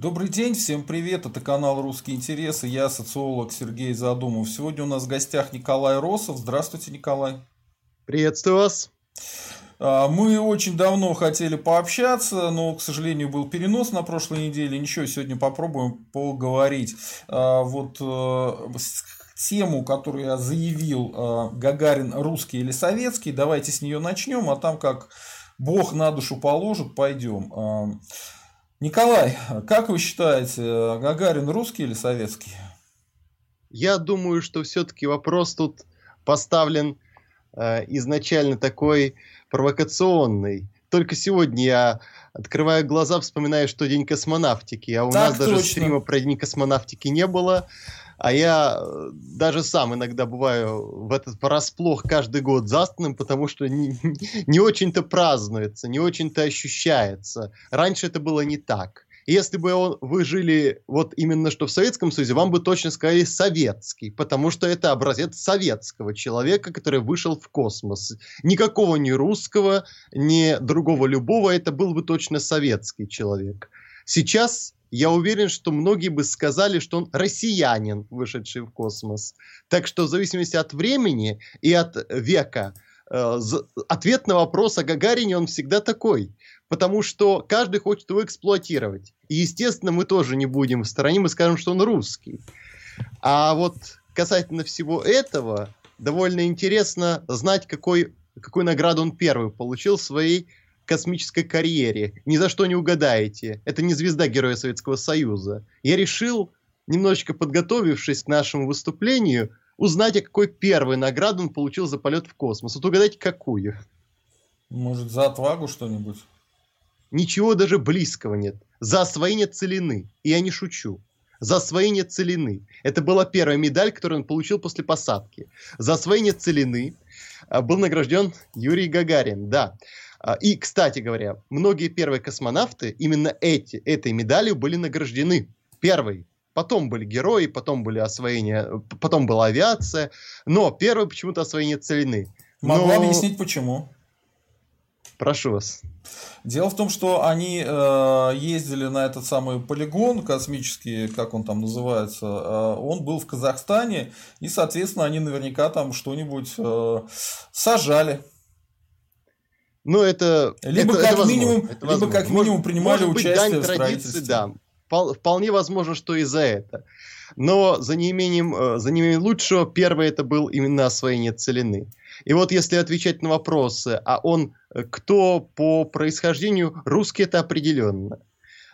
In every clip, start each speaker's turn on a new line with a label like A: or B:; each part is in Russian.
A: Добрый день, всем привет, это канал «Русские интересы», я социолог Сергей Задумов. Сегодня у нас в гостях Николай Росов. Здравствуйте, Николай.
B: Приветствую вас.
A: А, мы очень давно хотели пообщаться, но, к сожалению, был перенос на прошлой неделе. Ничего, сегодня попробуем поговорить. А, вот э, тему, которую я заявил, э, Гагарин русский или советский, давайте с нее начнем, а там как Бог на душу положит, пойдем. Николай, как вы считаете, Гагарин русский или советский?
B: Я думаю, что все-таки вопрос тут поставлен э, изначально такой провокационный. Только сегодня я открываю глаза, вспоминаю, что день космонавтики, а у так нас точно. даже стрима про день космонавтики не было. А я э, даже сам иногда бываю в этот порасплох каждый год застанным, потому что не, не очень-то празднуется, не очень-то ощущается. Раньше это было не так. Если бы он, вы жили вот именно что в Советском Союзе, вам бы точно сказали советский, потому что это образец советского человека, который вышел в космос. Никакого ни русского, ни другого любого, это был бы точно советский человек. Сейчас я уверен, что многие бы сказали, что он россиянин, вышедший в космос. Так что в зависимости от времени и от века, э, ответ на вопрос о Гагарине, он всегда такой. Потому что каждый хочет его эксплуатировать. И, естественно, мы тоже не будем в стороне, мы скажем, что он русский. А вот касательно всего этого, довольно интересно знать, какой, какую награду он первый получил в своей космической карьере. Ни за что не угадаете. Это не звезда Героя Советского Союза. Я решил, немножечко подготовившись к нашему выступлению, узнать, а какой первой награду он получил за полет в космос. Вот угадайте, какую.
A: Может, за отвагу что-нибудь?
B: Ничего даже близкого нет. За освоение целины. И я не шучу. За освоение целины. Это была первая медаль, которую он получил после посадки. За освоение целины а, был награжден Юрий Гагарин. Да. А, и, кстати говоря, многие первые космонавты именно эти, этой медалью были награждены. Первый. Потом были герои, потом были освоения, потом была авиация, но первое почему-то освоение целины.
A: Могу но... объяснить почему.
B: Прошу вас.
A: Дело в том, что они э, ездили на этот самый полигон космический, как он там называется, э, он был в Казахстане, и, соответственно, они наверняка там что-нибудь э, сажали.
B: Ну, это
A: либо
B: это,
A: как
B: это
A: минимум, это либо как минимум принимали
B: может
A: участие
B: быть, дань в традиции, да. Вполне возможно, что и за это. Но за неимением, э, за неимением лучшего, первое это был именно освоение целины. И вот если отвечать на вопросы, а он э, кто по происхождению, русский это определенно.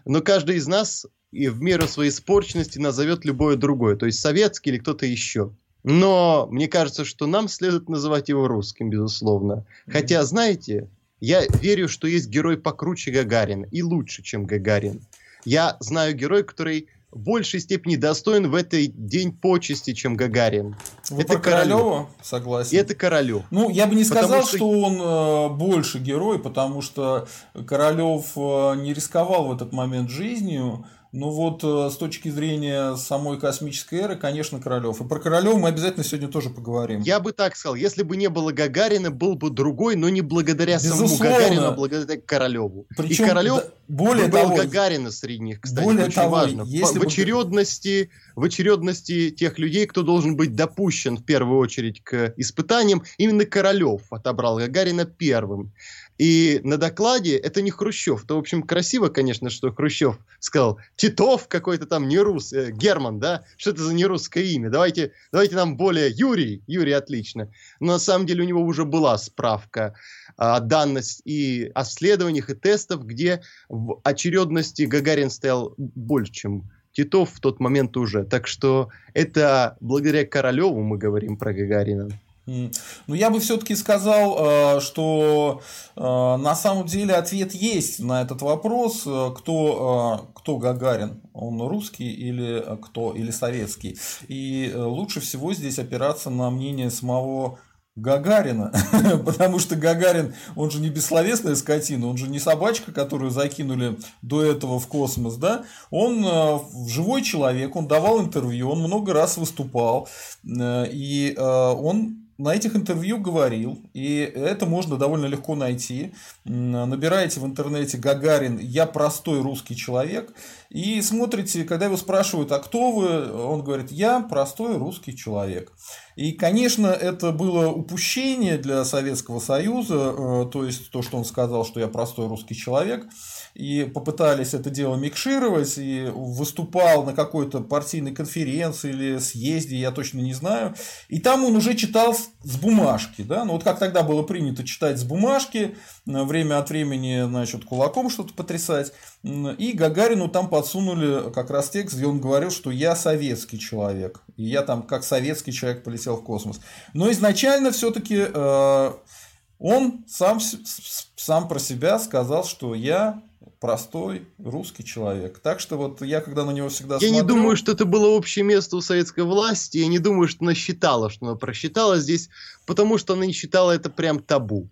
B: Но каждый из нас и в меру своей испорченности назовет любое другое, то есть советский или кто-то еще. Но мне кажется, что нам следует называть его русским, безусловно. Хотя, знаете, я верю, что есть герой покруче Гагарина и лучше, чем Гагарин. Я знаю героя, который в большей степени достоин в этот день почести, чем Гагарин.
A: Вы это Королева? Согласен.
B: И это Королев.
A: Ну, я бы не сказал, что... что он э, больше герой, потому что Королев э, не рисковал в этот момент жизнью. Ну вот э, с точки зрения самой космической эры, конечно, Королев. И про Королева мы обязательно сегодня тоже поговорим.
B: Я бы так сказал, если бы не было Гагарина, был бы другой, но не благодаря Безусловно. самому Гагарину, а благодаря Королеву.
A: Причем,
B: и Королев
A: да, более
B: был
A: того,
B: Гагарина среди них, кстати,
A: более
B: очень
A: того,
B: важно.
A: Если
B: в, очередности, в очередности тех людей, кто должен быть допущен в первую очередь к испытаниям, именно Королев отобрал Гагарина первым. И на докладе это не Хрущев. То, в общем, красиво, конечно, что Хрущев сказал, Титов какой-то там не рус, э, Герман, да? Что это за нерусское имя? Давайте, давайте нам более Юрий. Юрий отлично. Но на самом деле у него уже была справка о данность и о исследованиях и тестов, где в очередности Гагарин стоял больше, чем Титов в тот момент уже. Так что это благодаря Королеву мы говорим про Гагарина.
A: Ну, я бы все-таки сказал, э, что э, на самом деле ответ есть на этот вопрос, э, кто, кто Гагарин, он русский или кто, или советский. И лучше всего здесь опираться на мнение самого Гагарина, потому что Гагарин, он же не бессловесная скотина, он же не собачка, которую закинули до этого в космос, да, он живой человек, он давал интервью, он много раз выступал, и он на этих интервью говорил, и это можно довольно легко найти. Набираете в интернете Гагарин «Я простой русский человек» и смотрите, когда его спрашивают, а кто вы, он говорит «Я простой русский человек». И, конечно, это было упущение для Советского Союза, э, то есть то, что он сказал, что я простой русский человек – и попытались это дело микшировать, и выступал на какой-то партийной конференции или съезде, я точно не знаю, и там он уже читал с бумажки, да, ну вот как тогда было принято читать с бумажки, э, время от времени, значит, кулаком что-то потрясать, и Гагарину там подсунули как раз текст, где он говорил, что я советский человек, и я там как советский человек полетел в космос. Но изначально все-таки э, он сам, сам про себя сказал, что я простой русский человек. Так что вот я когда на него всегда
B: я
A: смотрю...
B: Я не думаю, что это было общее место у советской власти. Я не думаю, что она считала, что она просчитала здесь, потому что она не считала это прям табу.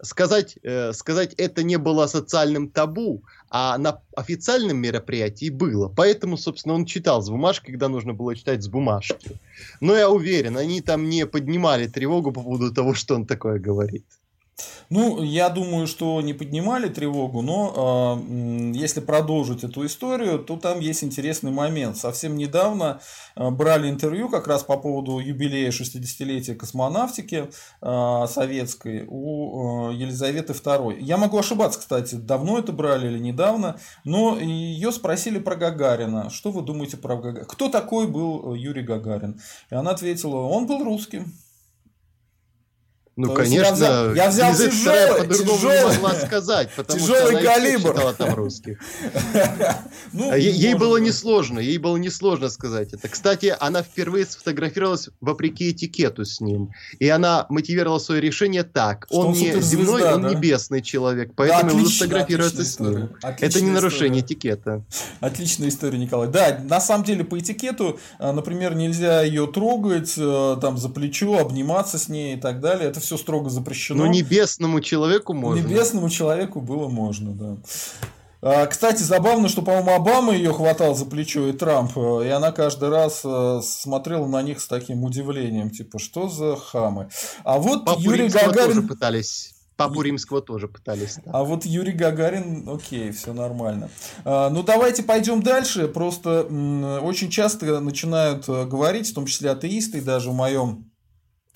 B: Сказать, э, сказать это не было социальным табу, а на официальном мероприятии было. Поэтому, собственно, он читал с бумажки, когда нужно было читать с бумажки. Но я уверен, они там не поднимали тревогу по поводу того, что он такое говорит.
A: Ну, я думаю, что не поднимали тревогу, но э, если продолжить эту историю, то там есть интересный момент. Совсем недавно э, брали интервью как раз по поводу юбилея 60-летия космонавтики э, советской у э, Елизаветы II. Я могу ошибаться, кстати, давно это брали или недавно, но ее спросили про Гагарина. Что вы думаете про Гагарина? Кто такой был Юрий Гагарин? И она ответила, он был русским.
B: Ну, То конечно, я взял, я взял тяжелый, по-другому могла сказать, потому тяжелый что она калибр. читала там русских. ну, а ей было несложно, ей было несложно сказать это. Кстати, она впервые сфотографировалась вопреки этикету с ним. И она мотивировала свое решение так. Что он, не земной, да? он небесный человек, поэтому да, ему сфотографироваться с ним. Отличная это не нарушение история. этикета.
A: Отличная история, Николай. Да, на самом деле по этикету, а, например, нельзя ее трогать, э, там за плечо, обниматься с ней и так далее. Это все строго запрещено.
B: Но небесному человеку можно.
A: Небесному человеку было можно, да. А, кстати, забавно, что, по-моему, Обама ее хватал за плечо и Трамп, э, и она каждый раз э, смотрела на них с таким удивлением, типа, что за хамы. А вот
B: Папу Юрий Римского Гагарин... тоже пытались. Папу Римского тоже пытались.
A: Да. А вот Юрий Гагарин, окей, все нормально. А, ну, давайте пойдем дальше. Просто очень часто начинают э, говорить, в том числе атеисты, даже в моем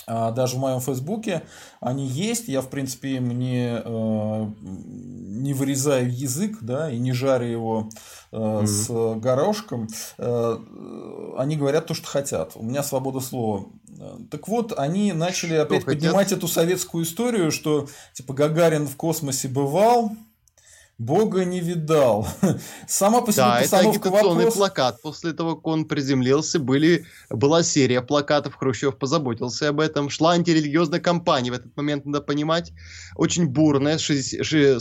A: даже в моем фейсбуке они есть, я в принципе им не, э, не вырезаю язык, да, и не жарю его mm-hmm. с горошком, э, они говорят то, что хотят. У меня свобода слова. Так вот, они начали опять хотят? поднимать эту советскую историю, что типа Гагарин в космосе бывал, Бога не видал.
B: Сама по себе да, это агитационный вопрос... плакат. После того, как он приземлился, были, была серия плакатов. Хрущев позаботился об этом. Шла антирелигиозная кампания в этот момент, надо понимать. Очень бурная, с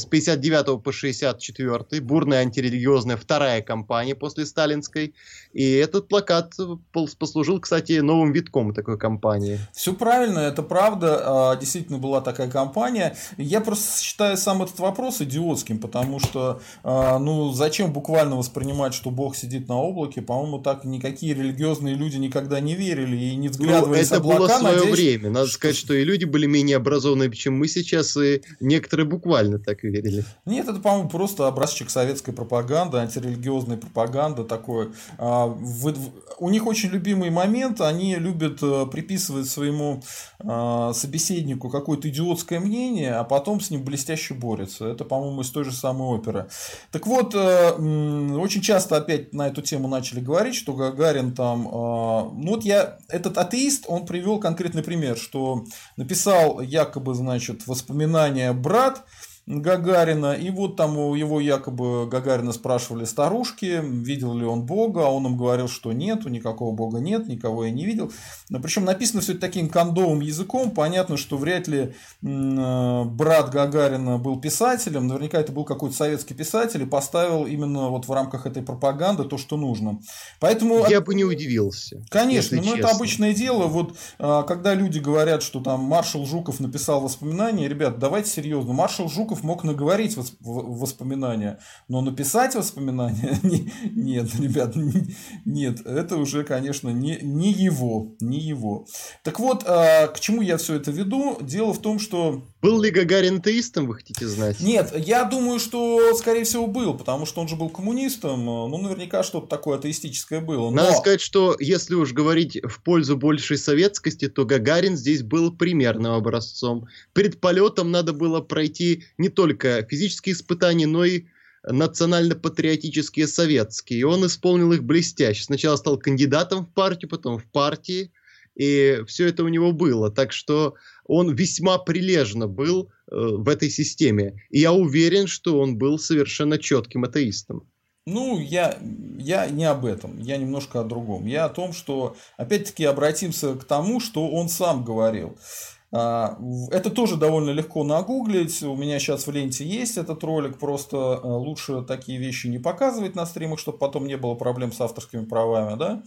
B: 59 по 64. Бурная антирелигиозная вторая кампания после сталинской. И этот плакат послужил, кстати, новым витком такой кампании.
A: Все правильно, это правда. А, действительно была такая кампания. Я просто считаю сам этот вопрос идиотским, потому что, а, ну, зачем буквально воспринимать, что Бог сидит на облаке? По-моему, так никакие религиозные люди никогда не верили и не взглядывались
B: ну, это облака. было свое надеясь, время. Надо что... сказать, что и люди были менее образованные, чем мы сейчас, и некоторые буквально так верили.
A: Нет, это, по-моему, просто образчик советской пропаганды, антирелигиозной пропаганды такой а, у них очень любимый момент, они любят э, приписывать своему э, собеседнику какое-то идиотское мнение, а потом с ним блестяще борются. Это, по-моему, из той же самой оперы. Так вот, э, очень часто опять на эту тему начали говорить, что Гагарин там... ну вот я, этот атеист, он привел конкретный пример, что написал якобы, значит, воспоминания брат, Гагарина. И вот там у его якобы Гагарина спрашивали старушки, видел ли он Бога, а он им говорил, что нет, никакого Бога нет, никого я не видел. Причем написано все таким кондовым языком, понятно, что вряд ли э, брат Гагарина был писателем, наверняка это был какой-то советский писатель и поставил именно вот в рамках этой пропаганды то, что нужно. Поэтому...
B: Я бы не удивился.
A: Конечно, но честно. это обычное дело. Вот э, когда люди говорят, что там маршал Жуков написал воспоминания, ребят, давайте серьезно, маршал Жуков Мог наговорить воспоминания, но написать воспоминания нет, ребят, нет, это уже, конечно, не, не его, не его. Так вот, а, к чему я все это веду? Дело в том, что...
B: Был ли Гагарин атеистом, вы хотите знать?
A: Нет, я думаю, что, скорее всего, был, потому что он же был коммунистом, ну, наверняка что-то такое атеистическое было.
B: Но... Надо сказать, что если уж говорить в пользу большей советскости, то Гагарин здесь был примерным образцом. Перед полетом надо было пройти не только физические испытания, но и национально-патриотические советские. И он исполнил их блестяще. Сначала стал кандидатом в партию, потом в партии. И все это у него было. Так что он весьма прилежно был э, в этой системе. И я уверен, что он был совершенно четким атеистом.
A: Ну, я, я не об этом, я немножко о другом. Я о том, что, опять-таки, обратимся к тому, что он сам говорил. А, это тоже довольно легко нагуглить. У меня сейчас в ленте есть этот ролик. Просто э, лучше такие вещи не показывать на стримах, чтобы потом не было проблем с авторскими правами. Да?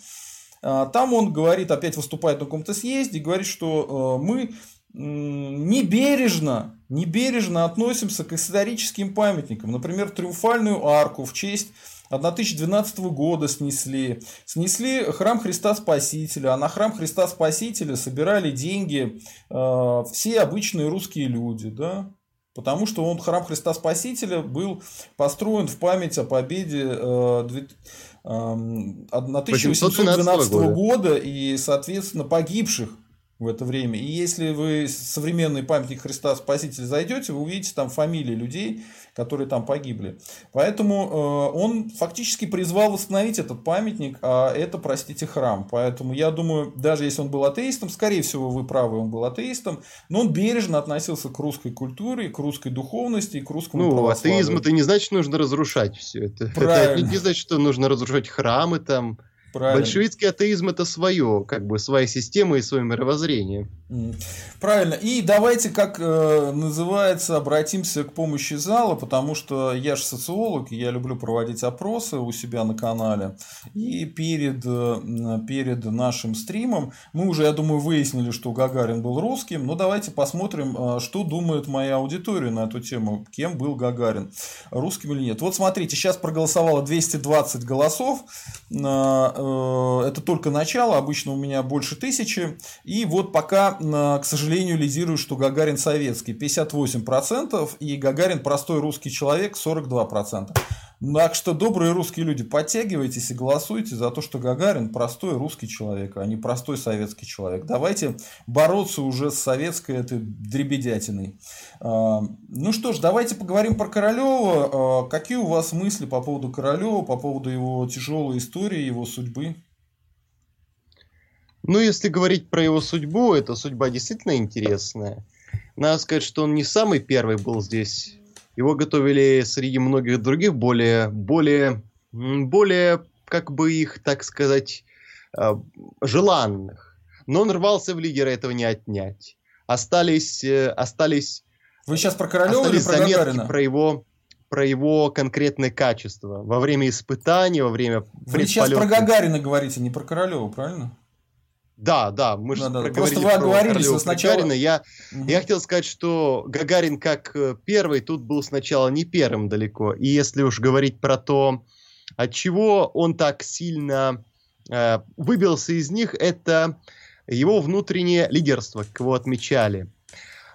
A: А, там он говорит, опять выступает на каком-то съезде, говорит, что э, мы небережно, небережно относимся к историческим памятникам. Например, Триумфальную арку в честь 1012 года снесли. Снесли храм Христа Спасителя, а на храм Христа Спасителя собирали деньги э, все обычные русские люди, да, Потому что он, храм Христа Спасителя был построен в память о победе э, 1812 года. года и, соответственно, погибших в это время. И если вы современный памятник Христа Спасителя зайдете, вы увидите там фамилии людей, которые там погибли. Поэтому э, он фактически призвал восстановить этот памятник, а это, простите, храм. Поэтому я думаю, даже если он был атеистом, скорее всего, вы правы, он был атеистом, но он бережно относился к русской культуре, к русской духовности и к русскому
B: Ну, атеизм это не значит, что нужно разрушать все это. Правильно. Это не значит, что нужно разрушать храмы там, Правильно. Большевистский атеизм это свое, как бы своя система и свое мировоззрение.
A: Правильно. И давайте, как э, называется, обратимся к помощи зала, потому что я же социолог, и я люблю проводить опросы у себя на канале. И перед, э, перед нашим стримом мы уже, я думаю, выяснили, что Гагарин был русским. Но давайте посмотрим, э, что думает моя аудитория на эту тему. Кем был Гагарин? Русским или нет? Вот смотрите, сейчас проголосовало 220 голосов. Э, это только начало, обычно у меня больше тысячи. И вот пока, э, к сожалению, лидирую, что Гагарин советский 58% и Гагарин простой русский человек 42%. Так что, добрые русские люди, подтягивайтесь и голосуйте за то, что Гагарин простой русский человек, а не простой советский человек. Давайте бороться уже с советской этой дребедятиной. А, ну что ж, давайте поговорим про Королева. А, какие у вас мысли по поводу Королева, по поводу его тяжелой истории, его судьбы?
B: Ну, если говорить про его судьбу, эта судьба действительно интересная. Надо сказать, что он не самый первый был здесь его готовили среди многих других более, более, более, как бы их, так сказать, э, желанных. Но он рвался в лидера, этого не отнять. Остались, э, остались.
A: Вы сейчас про Королева или про Гагарина?
B: Про его, про его конкретные качества во время испытаний, во время
A: Вы сейчас про Гагарина говорите, не про Королева, правильно?
B: Да, да, мы же да, да. Просто вы оговорились сначала. Гагарина. Я, угу. я хотел сказать, что Гагарин как э, первый тут был сначала не первым далеко. И если уж говорить про то, от чего он так сильно э, выбился из них, это его внутреннее лидерство, как его отмечали.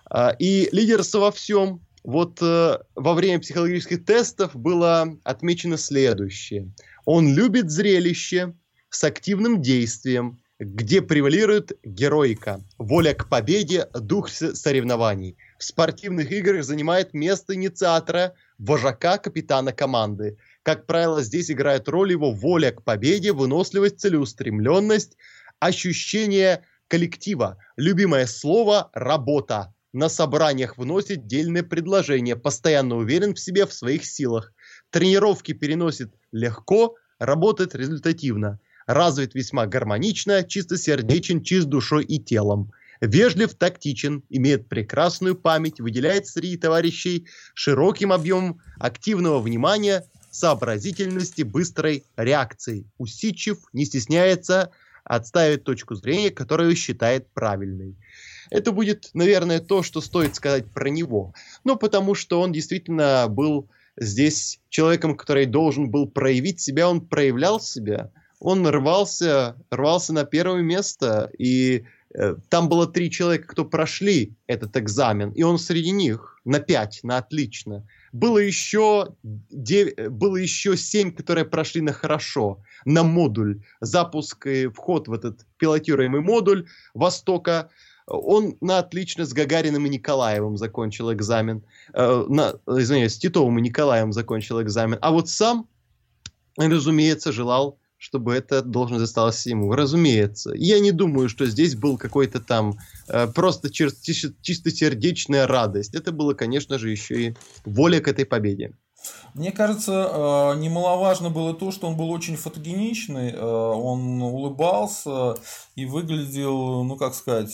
B: Э, и лидерство во всем. Вот э, во время психологических тестов было отмечено следующее. Он любит зрелище с активным действием, где превалирует героика, воля к победе, дух соревнований. В спортивных играх занимает место инициатора, вожака, капитана команды. Как правило, здесь играет роль его воля к победе, выносливость, целеустремленность, ощущение коллектива. Любимое слово – работа. На собраниях вносит дельные предложения, постоянно уверен в себе, в своих силах. Тренировки переносит легко, работает результативно развит весьма гармонично, чистосердечен, чист душой и телом. Вежлив, тактичен, имеет прекрасную память, выделяет среди товарищей широким объемом активного внимания, сообразительности, быстрой реакции. Усидчив, не стесняется, отставить точку зрения, которую считает правильной. Это будет, наверное, то, что стоит сказать про него. Ну, потому что он действительно был здесь человеком, который должен был проявить себя, он проявлял себя. Он рвался, рвался на первое место, и э, там было три человека, кто прошли этот экзамен, и он среди них на пять, на отлично. Было еще, 9, было еще семь, которые прошли на хорошо, на модуль, запуск и вход в этот пилотируемый модуль Востока. Он на отлично с Гагариным и Николаевым закончил экзамен. Э, на, извиняюсь, с Титовым и Николаевым закончил экзамен. А вот сам, разумеется, желал чтобы эта должность осталась ему. Разумеется. Я не думаю, что здесь был какой-то там э, просто чер- чистосердечная радость. Это было, конечно же, еще и воля к этой победе.
A: Мне кажется, э, немаловажно было то, что он был очень фотогеничный, э, он улыбался и выглядел, ну как сказать,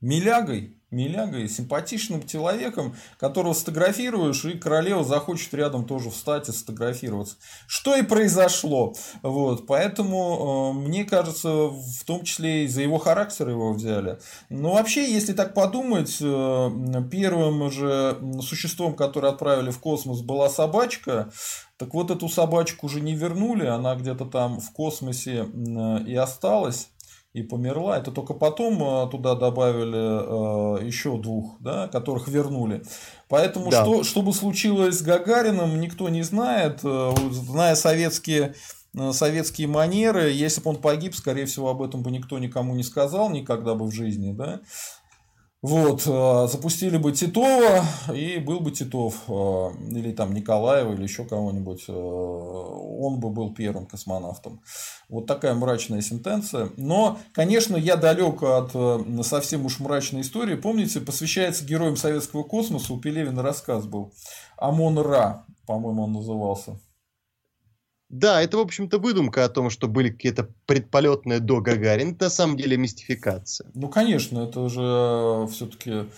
A: милягой милягой, симпатичным человеком, которого сфотографируешь, и королева захочет рядом тоже встать и сфотографироваться. Что и произошло. Вот. Поэтому, э, мне кажется, в том числе из-за его характера его взяли. Но вообще, если так подумать, э, первым же существом, которое отправили в космос, была собачка. Так вот, эту собачку уже не вернули, она где-то там в космосе и осталась и померла. Это только потом э, туда добавили э, еще двух, да, которых вернули. Поэтому да. что, что бы случилось с Гагарином, никто не знает. Э, зная советские советские манеры, если бы он погиб, скорее всего, об этом бы никто никому не сказал никогда бы в жизни, да. Вот, э, запустили бы Титова, и был бы Титов, э, или там Николаева, или еще кого-нибудь, э, он бы был первым космонавтом. Вот такая мрачная сентенция. Но, конечно, я далек от совсем уж мрачной истории. Помните, посвящается героям советского космоса, у Пелевина рассказ был. Амон Ра, по-моему, он назывался.
B: Да, это, в общем-то, выдумка о том, что были какие-то предполетные до Гагарин. Это на самом деле мистификация.
A: Ну, конечно, это же э, все-таки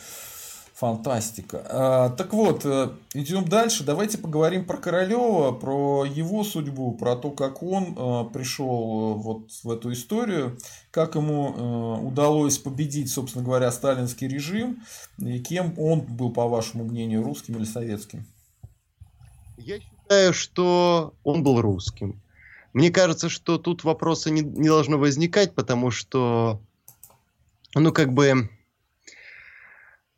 A: фантастика. А, так вот, э, идем дальше. Давайте поговорим про Королева, про его судьбу, про то, как он э, пришел вот в эту историю, как ему удалось победить, собственно говоря, сталинский режим, и кем он был, по вашему мнению, русским или советским?
B: Я считаю, что он был русским. Мне кажется, что тут вопроса не, не должно возникать, потому что, ну, как бы,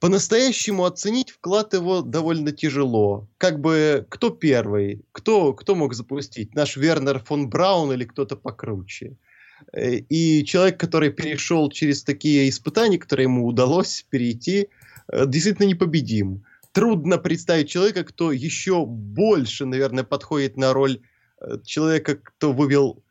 B: по-настоящему оценить вклад его довольно тяжело. Как бы, кто первый? Кто, кто мог запустить? Наш Вернер фон Браун или кто-то покруче? И человек, который перешел через такие испытания, которые ему удалось перейти, э, действительно непобедим трудно представить человека, кто еще больше, наверное, подходит на роль э, человека, кто вывел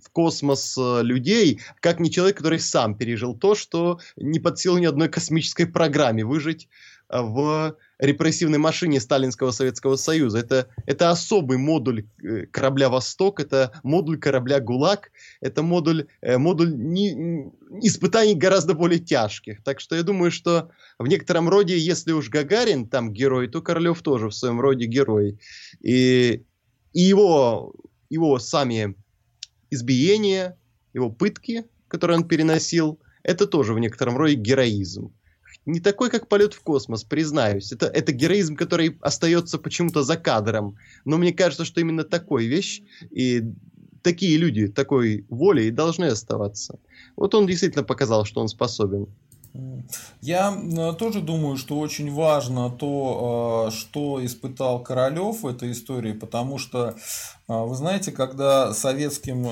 B: в космос э, людей, как не человек, который сам пережил то, что не под силу ни одной космической программе выжить э, в репрессивной машине Сталинского Советского Союза. Это, это особый модуль э, корабля «Восток», это модуль корабля «ГУЛАГ», это модуль, э, модуль не, испытаний гораздо более тяжких. Так что я думаю, что в некотором роде, если уж Гагарин там герой, то Королев тоже в своем роде герой. И, и его, его сами избиения, его пытки, которые он переносил, это тоже в некотором роде героизм не такой, как полет в космос, признаюсь. Это, это героизм, который остается почему-то за кадром. Но мне кажется, что именно такой вещь и такие люди такой волей должны оставаться. Вот он действительно показал, что он способен.
A: Я тоже думаю, что очень важно то, а, что испытал Королев в этой истории, потому что, а, вы знаете, когда советским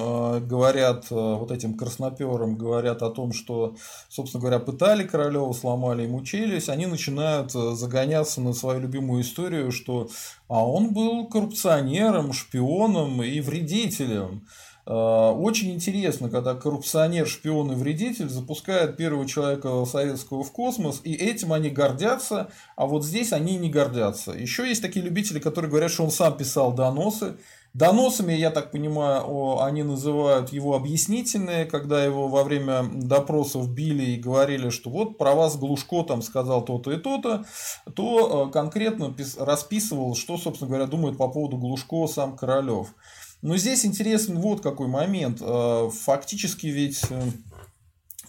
A: говорят, вот этим красноперам говорят о том, что, собственно говоря, пытали Королева, сломали ему челюсть, они начинают загоняться на свою любимую историю, что а он был коррупционером, шпионом и вредителем. Э, очень интересно, когда коррупционер, шпион и вредитель запускает первого человека советского в космос, и этим они гордятся, а вот здесь они не гордятся. Еще есть такие любители, которые говорят, что он сам писал доносы. Доносами, я так понимаю, они называют его объяснительные, когда его во время допросов били и говорили, что вот про вас Глушко там сказал то-то и то-то, то э, конкретно расписывал, что, собственно говоря, думает по поводу Глушко сам Королев. Но здесь интересен вот какой момент. Э, фактически ведь э,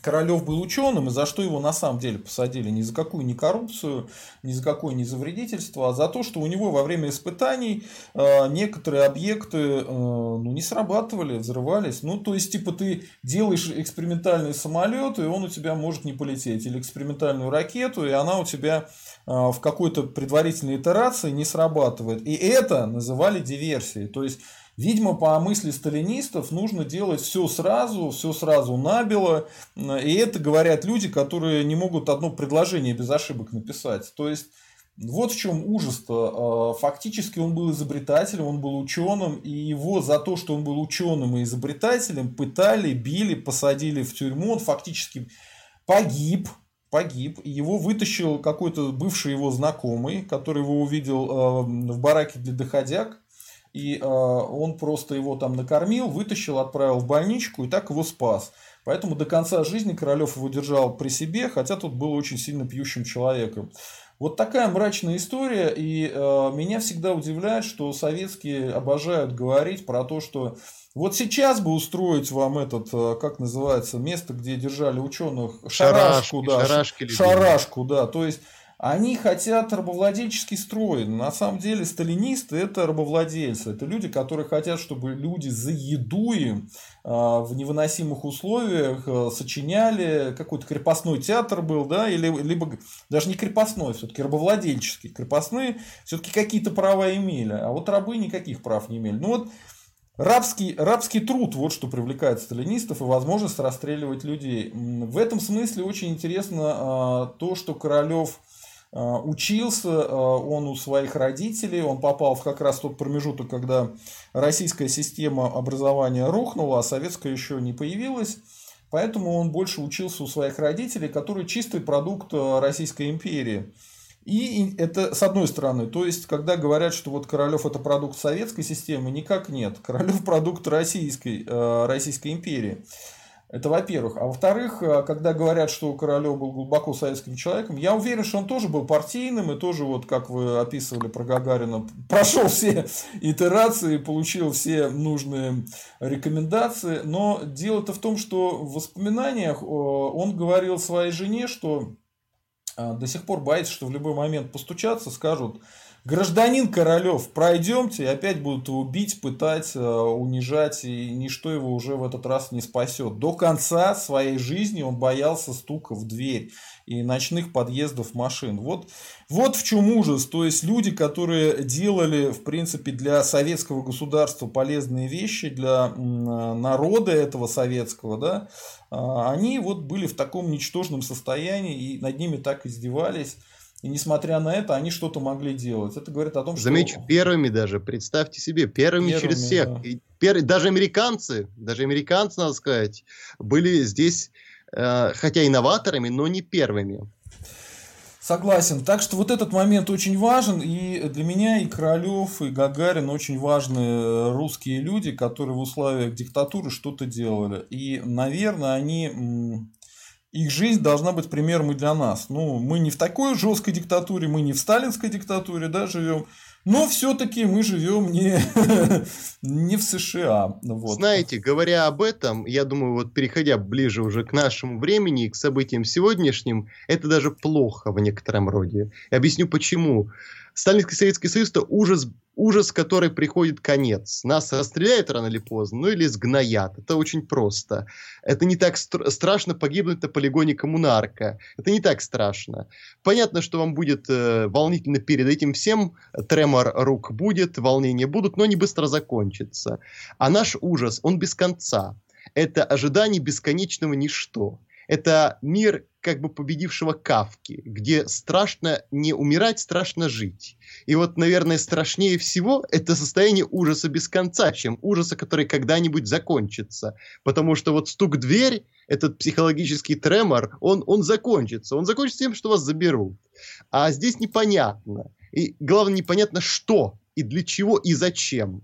A: Королев был ученым, и за что его на самом деле посадили? Ни за какую ни коррупцию, ни за какое ни за вредительство, а за то, что у него во время испытаний э, некоторые объекты ну, не срабатывали, взрывались. Ну, то есть, типа, ты делаешь экспериментальный самолет, и он у тебя может не полететь. Или экспериментальную ракету, и она у тебя в какой-то предварительной итерации не срабатывает. И это называли диверсией. То есть, Видимо, по мысли сталинистов нужно делать все сразу, все сразу набело. И это говорят люди, которые не могут одно предложение без ошибок написать. То есть, вот в чем ужас-то. А, фактически он был изобретателем, он был ученым, и его за то, что он был ученым и изобретателем, пытали, били, посадили в тюрьму. Он фактически погиб, погиб. Его вытащил какой-то бывший его знакомый, который его увидел а, в бараке для доходяг и э, он просто его там накормил, вытащил, отправил в больничку и так его спас. Поэтому до конца жизни Королев его держал при себе, хотя тут был очень сильно пьющим человеком. Вот такая мрачная история, и э, меня всегда удивляет, что советские обожают говорить про то, что вот сейчас бы устроить вам этот, э, как называется, место, где держали ученых, шарашку, шарашки, да, шарашки, шарашку, да, то есть они хотят рабовладельческий строй. На самом деле сталинисты это рабовладельцы. Это люди, которые хотят, чтобы люди за еду им а, в невыносимых условиях а, сочиняли, какой-то крепостной театр был, да, или либо даже не крепостной, все-таки рабовладельческий. Крепостные все-таки какие-то права имели, а вот рабы никаких прав не имели. Ну вот Рабский, рабский труд, вот что привлекает сталинистов и возможность расстреливать людей. В этом смысле очень интересно а, то, что Королев учился э, он у своих родителей, он попал в как раз тот промежуток, когда российская система образования рухнула, а советская еще не появилась. Поэтому он больше учился у своих родителей, которые чистый продукт э, Российской империи. И это с одной стороны, то есть, когда говорят, что вот Королев это продукт советской системы, никак нет. Королев продукт Российской, Российской империи. Это во-первых. А во-вторых, э, когда говорят, что Королев был глубоко советским человеком, я уверен, что он тоже был партийным и тоже, вот как вы описывали про Гагарина, прошел все итерации, получил все нужные рекомендации. Но дело-то в том, что в воспоминаниях э, он говорил своей жене, что э, до сих пор боится, что в любой момент постучаться, скажут, Гражданин Королев, пройдемте, и опять будут его бить, пытать, э, унижать, и ничто его уже в этот раз не спасет. До конца своей жизни он боялся стука в дверь и ночных подъездов машин. Вот, вот в чем ужас. То есть люди, которые делали, в принципе, для советского государства полезные вещи, для народа этого советского, да, а, они вот были в таком ничтожном состоянии и над ними так издевались. И несмотря на это, они что-то могли делать. Это говорит о том,
B: что... Замечу, первыми даже, представьте себе, первыми, первыми через всех. Да. И пер... Даже американцы, даже американцы, надо сказать, были здесь, э, хотя инноваторами, но не первыми.
A: Согласен. Так что вот этот момент очень важен. И для меня и Королев, и Гагарин очень важные русские люди, которые в условиях диктатуры что-то делали. И, наверное, они их жизнь должна быть примером и для нас. Ну, мы не в такой жесткой диктатуре, мы не в сталинской диктатуре, да, живем. Но все-таки мы живем не, не в США.
B: Вот. Знаете, говоря об этом, я думаю, вот переходя ближе уже к нашему времени и к событиям сегодняшним, это даже плохо в некотором роде. И объясню почему. Сталинский Советский Союз – это ужас ужас, который приходит конец. Нас расстреляют рано или поздно, ну или сгноят. Это очень просто. Это не так стр- страшно погибнуть на полигоне коммунарка. Это не так страшно. Понятно, что вам будет э, волнительно перед этим всем. Тремор рук будет, волнения будут, но они быстро закончатся. А наш ужас, он без конца. Это ожидание бесконечного ничто. Это мир как бы победившего Кавки, где страшно не умирать, страшно жить. И вот, наверное, страшнее всего это состояние ужаса без конца, чем ужаса, который когда-нибудь закончится. Потому что вот стук в дверь, этот психологический тремор, он, он закончится. Он закончится тем, что вас заберут. А здесь непонятно. И главное, непонятно что, и для чего, и зачем.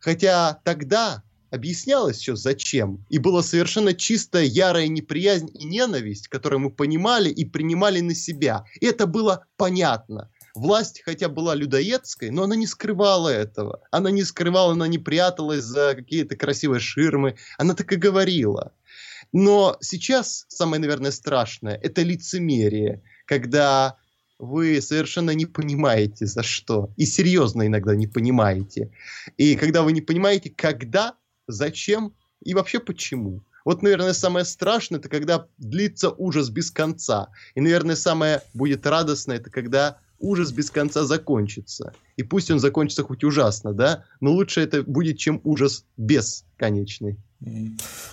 B: Хотя тогда объяснялось все зачем. И была совершенно чистая, ярая неприязнь и ненависть, которую мы понимали и принимали на себя. И это было понятно. Власть, хотя была людоедской, но она не скрывала этого. Она не скрывала, она не пряталась за какие-то красивые ширмы. Она так и говорила. Но сейчас самое, наверное, страшное – это лицемерие, когда вы совершенно не понимаете, за что. И серьезно иногда не понимаете. И когда вы не понимаете, когда, зачем и вообще почему. Вот, наверное, самое страшное, это когда длится ужас без конца. И, наверное, самое будет радостное, это когда ужас без конца закончится. И пусть он закончится хоть ужасно, да, но лучше это будет, чем ужас бесконечный.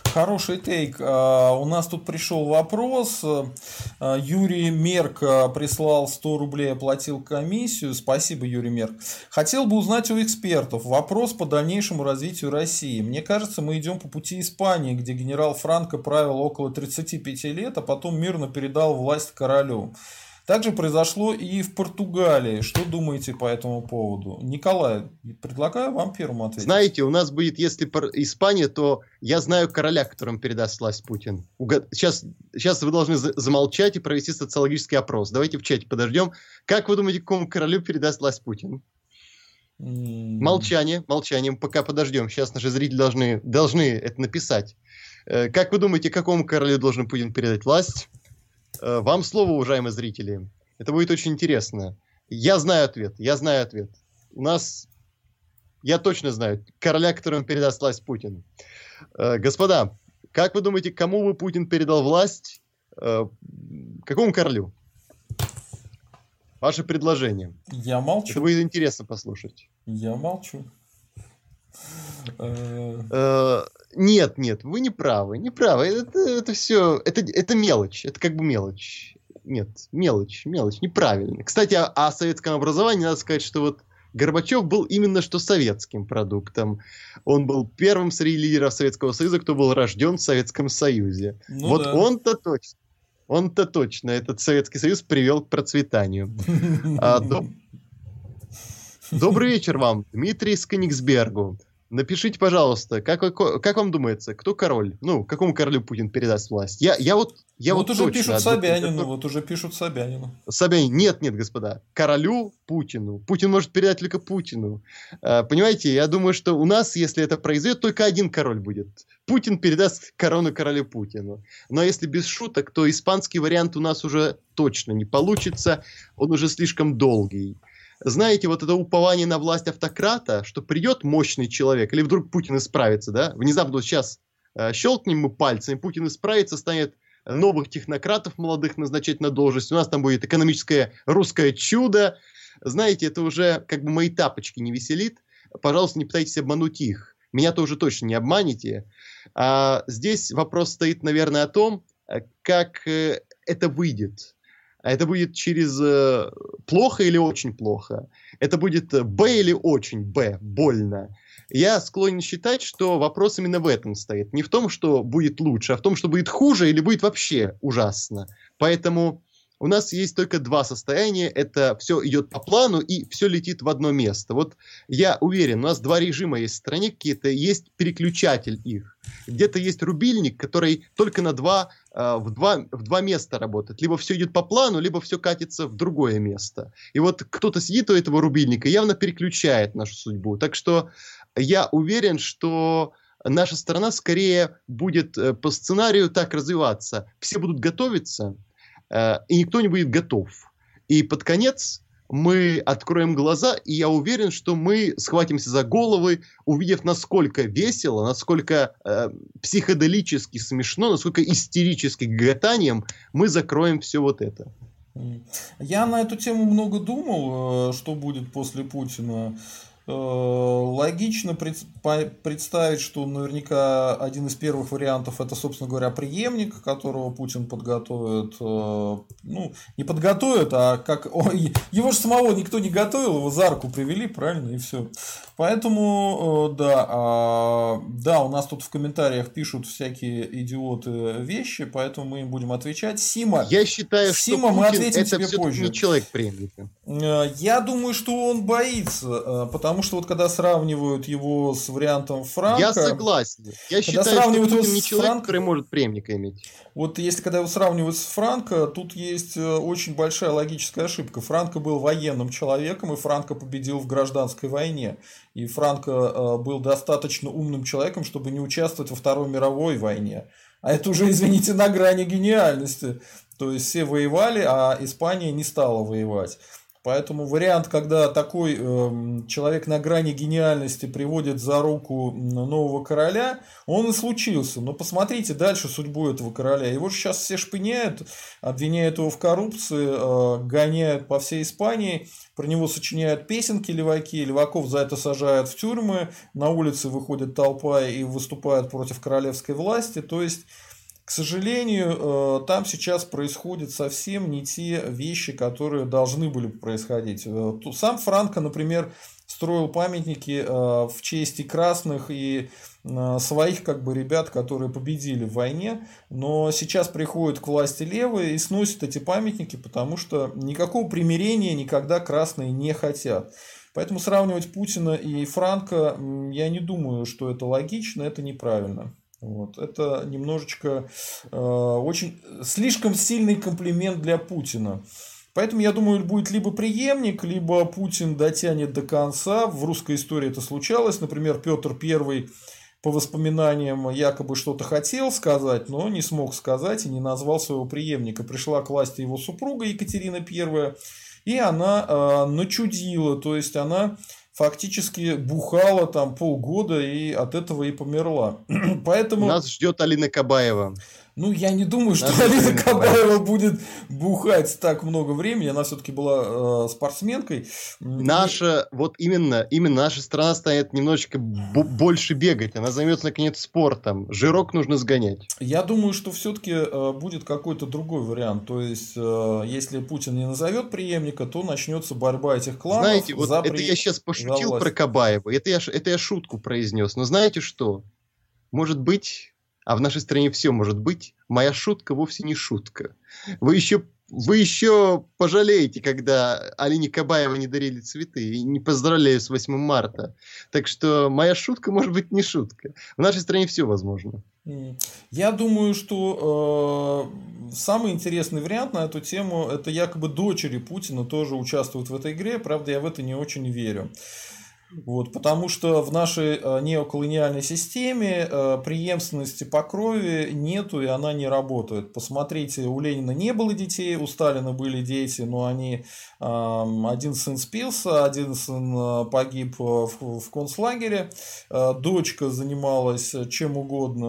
A: Хороший тейк. А, у нас тут пришел вопрос. А, Юрий Мерк а, прислал 100 рублей, оплатил комиссию. Спасибо, Юрий Мерк. Хотел бы узнать у экспертов вопрос по дальнейшему развитию России. Мне кажется, мы идем по пути Испании, где генерал Франко правил около 35 лет, а потом мирно передал власть королю. Также произошло и в Португалии. Что думаете по этому поводу? Николай, предлагаю вам первому ответить.
B: Знаете, у нас будет, если Испания, то я знаю короля, которому передаст власть Путин. Сейчас, сейчас вы должны замолчать и провести социологический опрос. Давайте в чате подождем. Как вы думаете, какому королю передаст власть Путин? Молчание, молчание. Пока подождем. Сейчас наши зрители должны, должны это написать. Э, как вы думаете, какому королю должен Путин передать власть? Э, вам слово, уважаемые зрители. Это будет очень интересно. Я знаю ответ. Я знаю ответ. У нас... Я точно знаю. Короля, которому передаст власть Путин. Э, господа, как вы думаете, кому бы Путин передал власть? Э, какому королю? Ваше предложение.
A: Я молчу. Это
B: будет интересно послушать.
A: Я молчу.
B: Э, нет, нет, вы не правы, не правы. Это, это все, это, это мелочь, это как бы мелочь. Нет, мелочь, мелочь, неправильно. Кстати, о, о советском образовании надо сказать, что вот Горбачев был именно что советским продуктом. Он был первым среди лидеров Советского Союза, кто был рожден в Советском Союзе. Ну, вот да. он-то точно. Он-то точно этот Советский Союз привел к процветанию. А, Добрый вечер вам, Дмитрий Кенигсбергу. Напишите, пожалуйста, как, как вам думается, кто король? Ну, какому королю Путин передаст власть? Я, я вот, я
A: вот, вот уже точно, пишут Собянину, вот уже пишут Собянину.
B: Собянин, нет, нет, господа, королю Путину. Путин может передать только Путину. А, понимаете, я думаю, что у нас, если это произойдет, только один король будет. Путин передаст корону королю Путину. Но если без шуток, то испанский вариант у нас уже точно не получится. Он уже слишком долгий знаете, вот это упование на власть автократа, что придет мощный человек, или вдруг Путин исправится, да, внезапно вот сейчас э, щелкнем мы пальцами, Путин исправится, станет новых технократов молодых назначать на должность, у нас там будет экономическое русское чудо, знаете, это уже как бы мои тапочки не веселит, пожалуйста, не пытайтесь обмануть их, меня-то уже точно не обманете. А здесь вопрос стоит, наверное, о том, э, как э, это выйдет. А это будет через э, плохо или очень плохо. Это будет э, Б или очень Б, больно. Я склонен считать, что вопрос именно в этом стоит. Не в том, что будет лучше, а в том, что будет хуже или будет вообще ужасно. Поэтому у нас есть только два состояния. Это все идет по плану и все летит в одно место. Вот я уверен, у нас два режима есть в стране какие-то, есть переключатель их. Где-то есть рубильник, который только на два, э, в, два, в два места работает. Либо все идет по плану, либо все катится в другое место. И вот кто-то сидит у этого рубильника, явно переключает нашу судьбу. Так что я уверен, что наша страна скорее будет э, по сценарию так развиваться. Все будут готовиться, и никто не будет готов. И под конец мы откроем глаза, и я уверен, что мы схватимся за головы, увидев, насколько весело, насколько э, психоделически смешно, насколько истерически гатанием мы закроем все вот это.
A: Я на эту тему много думал, э, что будет после Путина. Э, логично представить, что наверняка один из первых вариантов это, собственно говоря, преемник, которого Путин подготовит. Э, ну, не подготовит, а как... Его же самого никто не готовил, его за руку привели, правильно, и все. Поэтому, э, да, а, да, у нас тут в комментариях пишут всякие идиоты вещи, поэтому мы им будем отвечать. Сима,
B: я считаю, Сима, что мы ответим это тебе позже. не человек преемника.
A: Я думаю, что он боится, потому потому что вот когда сравнивают его с вариантом Франка...
B: Я согласен. Я считаю, сравнивают что Путин не человек, Франк... который может преемника иметь.
A: Вот если когда его сравнивают с Франко, тут есть э, очень большая логическая ошибка. Франко был военным человеком, и Франко победил в гражданской войне. И Франко э, был достаточно умным человеком, чтобы не участвовать во Второй мировой войне. А это уже, извините, на грани гениальности. То есть все воевали, а Испания не стала воевать. Поэтому вариант, когда такой э, человек на грани гениальности приводит за руку нового короля, он и случился. Но посмотрите дальше судьбу этого короля. Его же сейчас все шпыняют, обвиняют его в коррупции, э, гоняют по всей Испании, про него сочиняют песенки леваки, леваков за это сажают в тюрьмы, на улице выходит толпа и выступают против королевской власти. То есть к сожалению, э, там сейчас происходят совсем не те вещи, которые должны были происходить. Э, сам Франко, например, строил памятники э, в честь и красных, и своих как бы ребят, которые победили в войне, но сейчас приходят к власти левые и сносят эти памятники, потому что никакого примирения никогда красные не хотят. Поэтому сравнивать Путина и Франка, я не думаю, что это логично, это неправильно. Вот. Это немножечко э, очень слишком сильный комплимент для Путина. Поэтому, я думаю, будет либо преемник, либо Путин дотянет до конца. В русской истории это случалось. Например, Петр I по воспоминаниям якобы что-то хотел сказать, но не смог сказать и не назвал своего преемника. Пришла к власти его супруга Екатерина I, и она э, начудила, то есть она фактически бухала там полгода и от этого и померла. Поэтому...
B: Нас ждет Алина Кабаева.
A: Ну, я не думаю, что Наша Алина Кабаева будет бухать так много времени. Она все-таки была э, спортсменкой.
B: Наша, вот именно, именно наша страна станет немножечко больше бегать. Она займется, наконец, спортом. Жирок нужно сгонять.
A: Я думаю, что все-таки э, будет какой-то другой вариант. То есть, э, если Путин не назовет преемника, то начнется борьба этих кланов.
B: Знаете, вот это при... я сейчас пошутил про Кабаева. Это я, это я шутку произнес. Но знаете что? Может быть, а в нашей стране все может быть, моя шутка вовсе не шутка. Вы еще, вы еще пожалеете, когда Алине Кабаева не дарили цветы и не поздравляю с 8 марта. Так что моя шутка может быть не шутка. В нашей стране все возможно.
A: Я думаю, что э, самый интересный вариант на эту тему это якобы дочери Путина тоже участвуют в этой игре. Правда, я в это не очень верю. Вот, потому что в нашей э, неоколониальной системе э, преемственности по крови нету и она не работает. Посмотрите, у Ленина не было детей, у Сталина были дети, но они один сын спился, один сын э, погиб в концлагере, дочка занималась чем угодно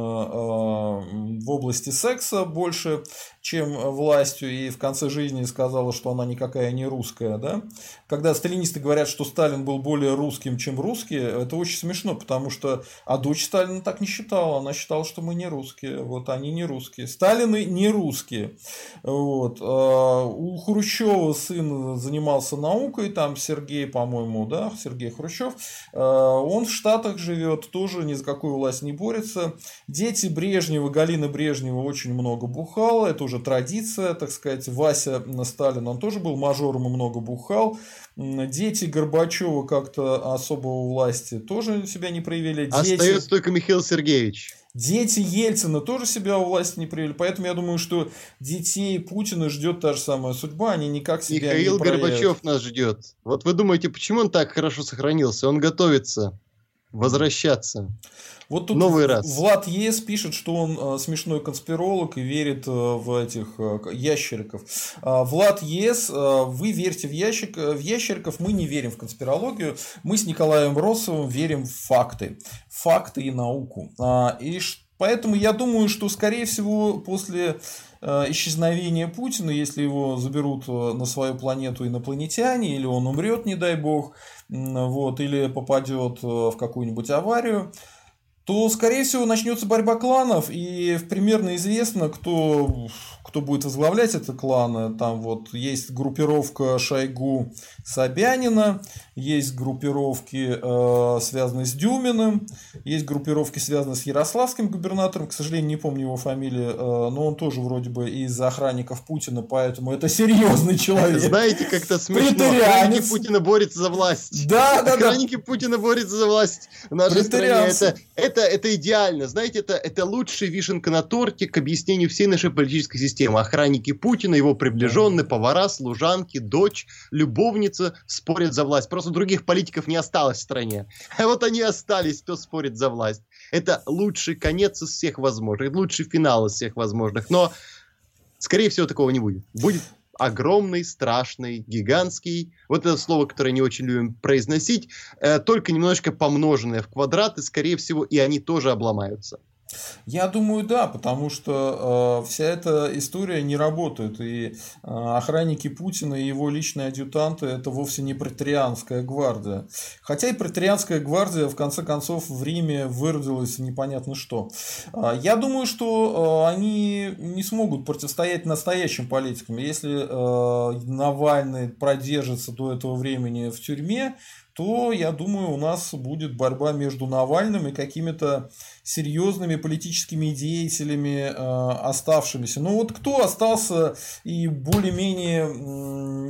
A: в области секса больше, чем властью, и в конце жизни сказала, что она никакая не русская. Да? Когда сталинисты говорят, что Сталин был более русским, чем русские, это очень смешно, потому что а дочь Сталина так не считала, она считала, что мы не русские, вот они не русские. Сталины не русские. Вот. А у Хрущева сын занимался наукой, там Сергей, по-моему, да, Сергей Хрущев, а он в Штатах живет, тоже ни за какую власть не борется. Дети Брежнева, Галина Брежнева очень много бухала, это уже традиция, так сказать. Вася Сталин, он тоже был мажором и много бухал. Дети Горбачева как-то особо у власти тоже себя не проявили. Дети...
B: Остается только Михаил Сергеевич.
A: Дети Ельцина тоже себя у власти не проявили. Поэтому я думаю, что детей Путина ждет та же самая судьба. Они никак себя
B: Михаил
A: не
B: проявят. Горбачев нас ждет. Вот вы думаете, почему он так хорошо сохранился? Он готовится возвращаться.
A: Вот тут Новый раз. Влад Ес пишет, что он э, смешной конспиролог и верит э, в этих э, ящериков. Э, Влад Ес, э, вы верите в, ящик, в ящериков, мы не верим в конспирологию. Мы с Николаем Росовым верим в факты. Факты и науку. Э, и поэтому я думаю, что, скорее всего, после э, исчезновения Путина, если его заберут э, на свою планету инопланетяне, или он умрет, не дай бог, вот, или попадет э, в какую-нибудь аварию, то, скорее всего, начнется борьба кланов, и примерно известно, кто, кто будет возглавлять это кланы. Там вот есть группировка Шойгу Собянина, есть группировки, э, связанные с Дюминым, есть группировки, связанные с Ярославским губернатором, к сожалению, не помню его фамилии, э, но он тоже вроде бы из охранников Путина, поэтому это серьезный человек.
B: Знаете, как-то смешно. Охранники Путина борются за власть.
A: Да, да,
B: Охранники да. Путина борются за власть в нашей стране. Это это, это идеально. Знаете, это, это лучшая вишенка на торте к объяснению всей нашей политической системы. Охранники Путина, его приближенные, повара, служанки, дочь, любовница спорят за власть. Просто других политиков не осталось в стране. А вот они остались, кто спорит за власть. Это лучший конец из всех возможных, лучший финал из всех возможных. Но, скорее всего, такого не будет. Будет огромный, страшный, гигантский. Вот это слово, которое не очень любим произносить, э, только немножко помноженное в квадраты, скорее всего, и они тоже обломаются.
A: Я думаю, да, потому что э, вся эта история не работает. И э, охранники Путина и его личные адъютанты это вовсе не претарианская гвардия. Хотя и претарианская гвардия в конце концов в Риме выродилась непонятно что. Э, я думаю, что э, они не смогут противостоять настоящим политикам. Если э, Навальный продержится до этого времени в тюрьме, то, я думаю, у нас будет борьба между Навальным и какими-то серьезными политическими деятелями, э, оставшимися. Ну вот кто остался и более-менее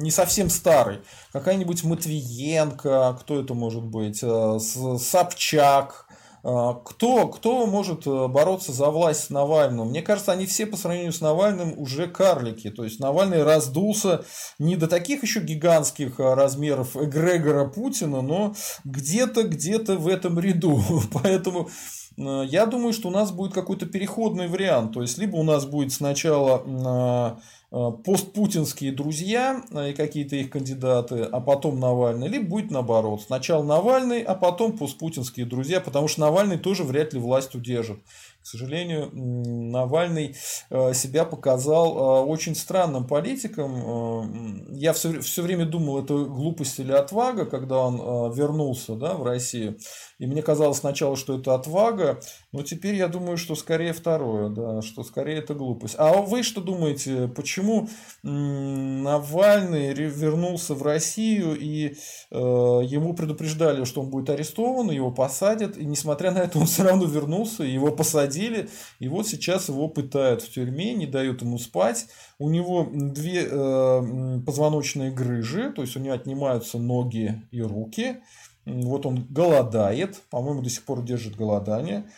A: не совсем старый? Какая-нибудь Матвиенко, кто это может быть? Э, Собчак, а, кто, кто может э, бороться за власть с Навальным? Мне кажется, они все по сравнению с Навальным уже карлики. То есть Навальный раздулся не до таких еще гигантских размеров эгрегора Путина, но где-то, где-то в этом ряду. Поэтому э, я думаю, что у нас будет какой-то переходный вариант. То есть, либо у нас будет сначала а, Э, постпутинские друзья э, и какие-то их кандидаты, а потом Навальный, либо будет наоборот. Сначала Навальный, а потом постпутинские друзья, потому что Навальный тоже вряд ли власть удержит. К сожалению, Навальный э, себя показал очень странным политиком. Я все, все время думал, это глупость или отвага, когда он вернулся да, в Россию. И мне казалось сначала, что это отвага, но теперь я думаю, что скорее второе, да, что скорее это глупость. А вы что думаете, почему Навальный вернулся в Россию и э, ему предупреждали, что он будет арестован, его посадят, и несмотря на это он все равно вернулся, его посадили, и вот сейчас его пытают в тюрьме, не дают ему спать. У него две э, позвоночные грыжи, то есть у него отнимаются ноги и руки. Вот он голодает, по-моему, до сих пор держит голодание.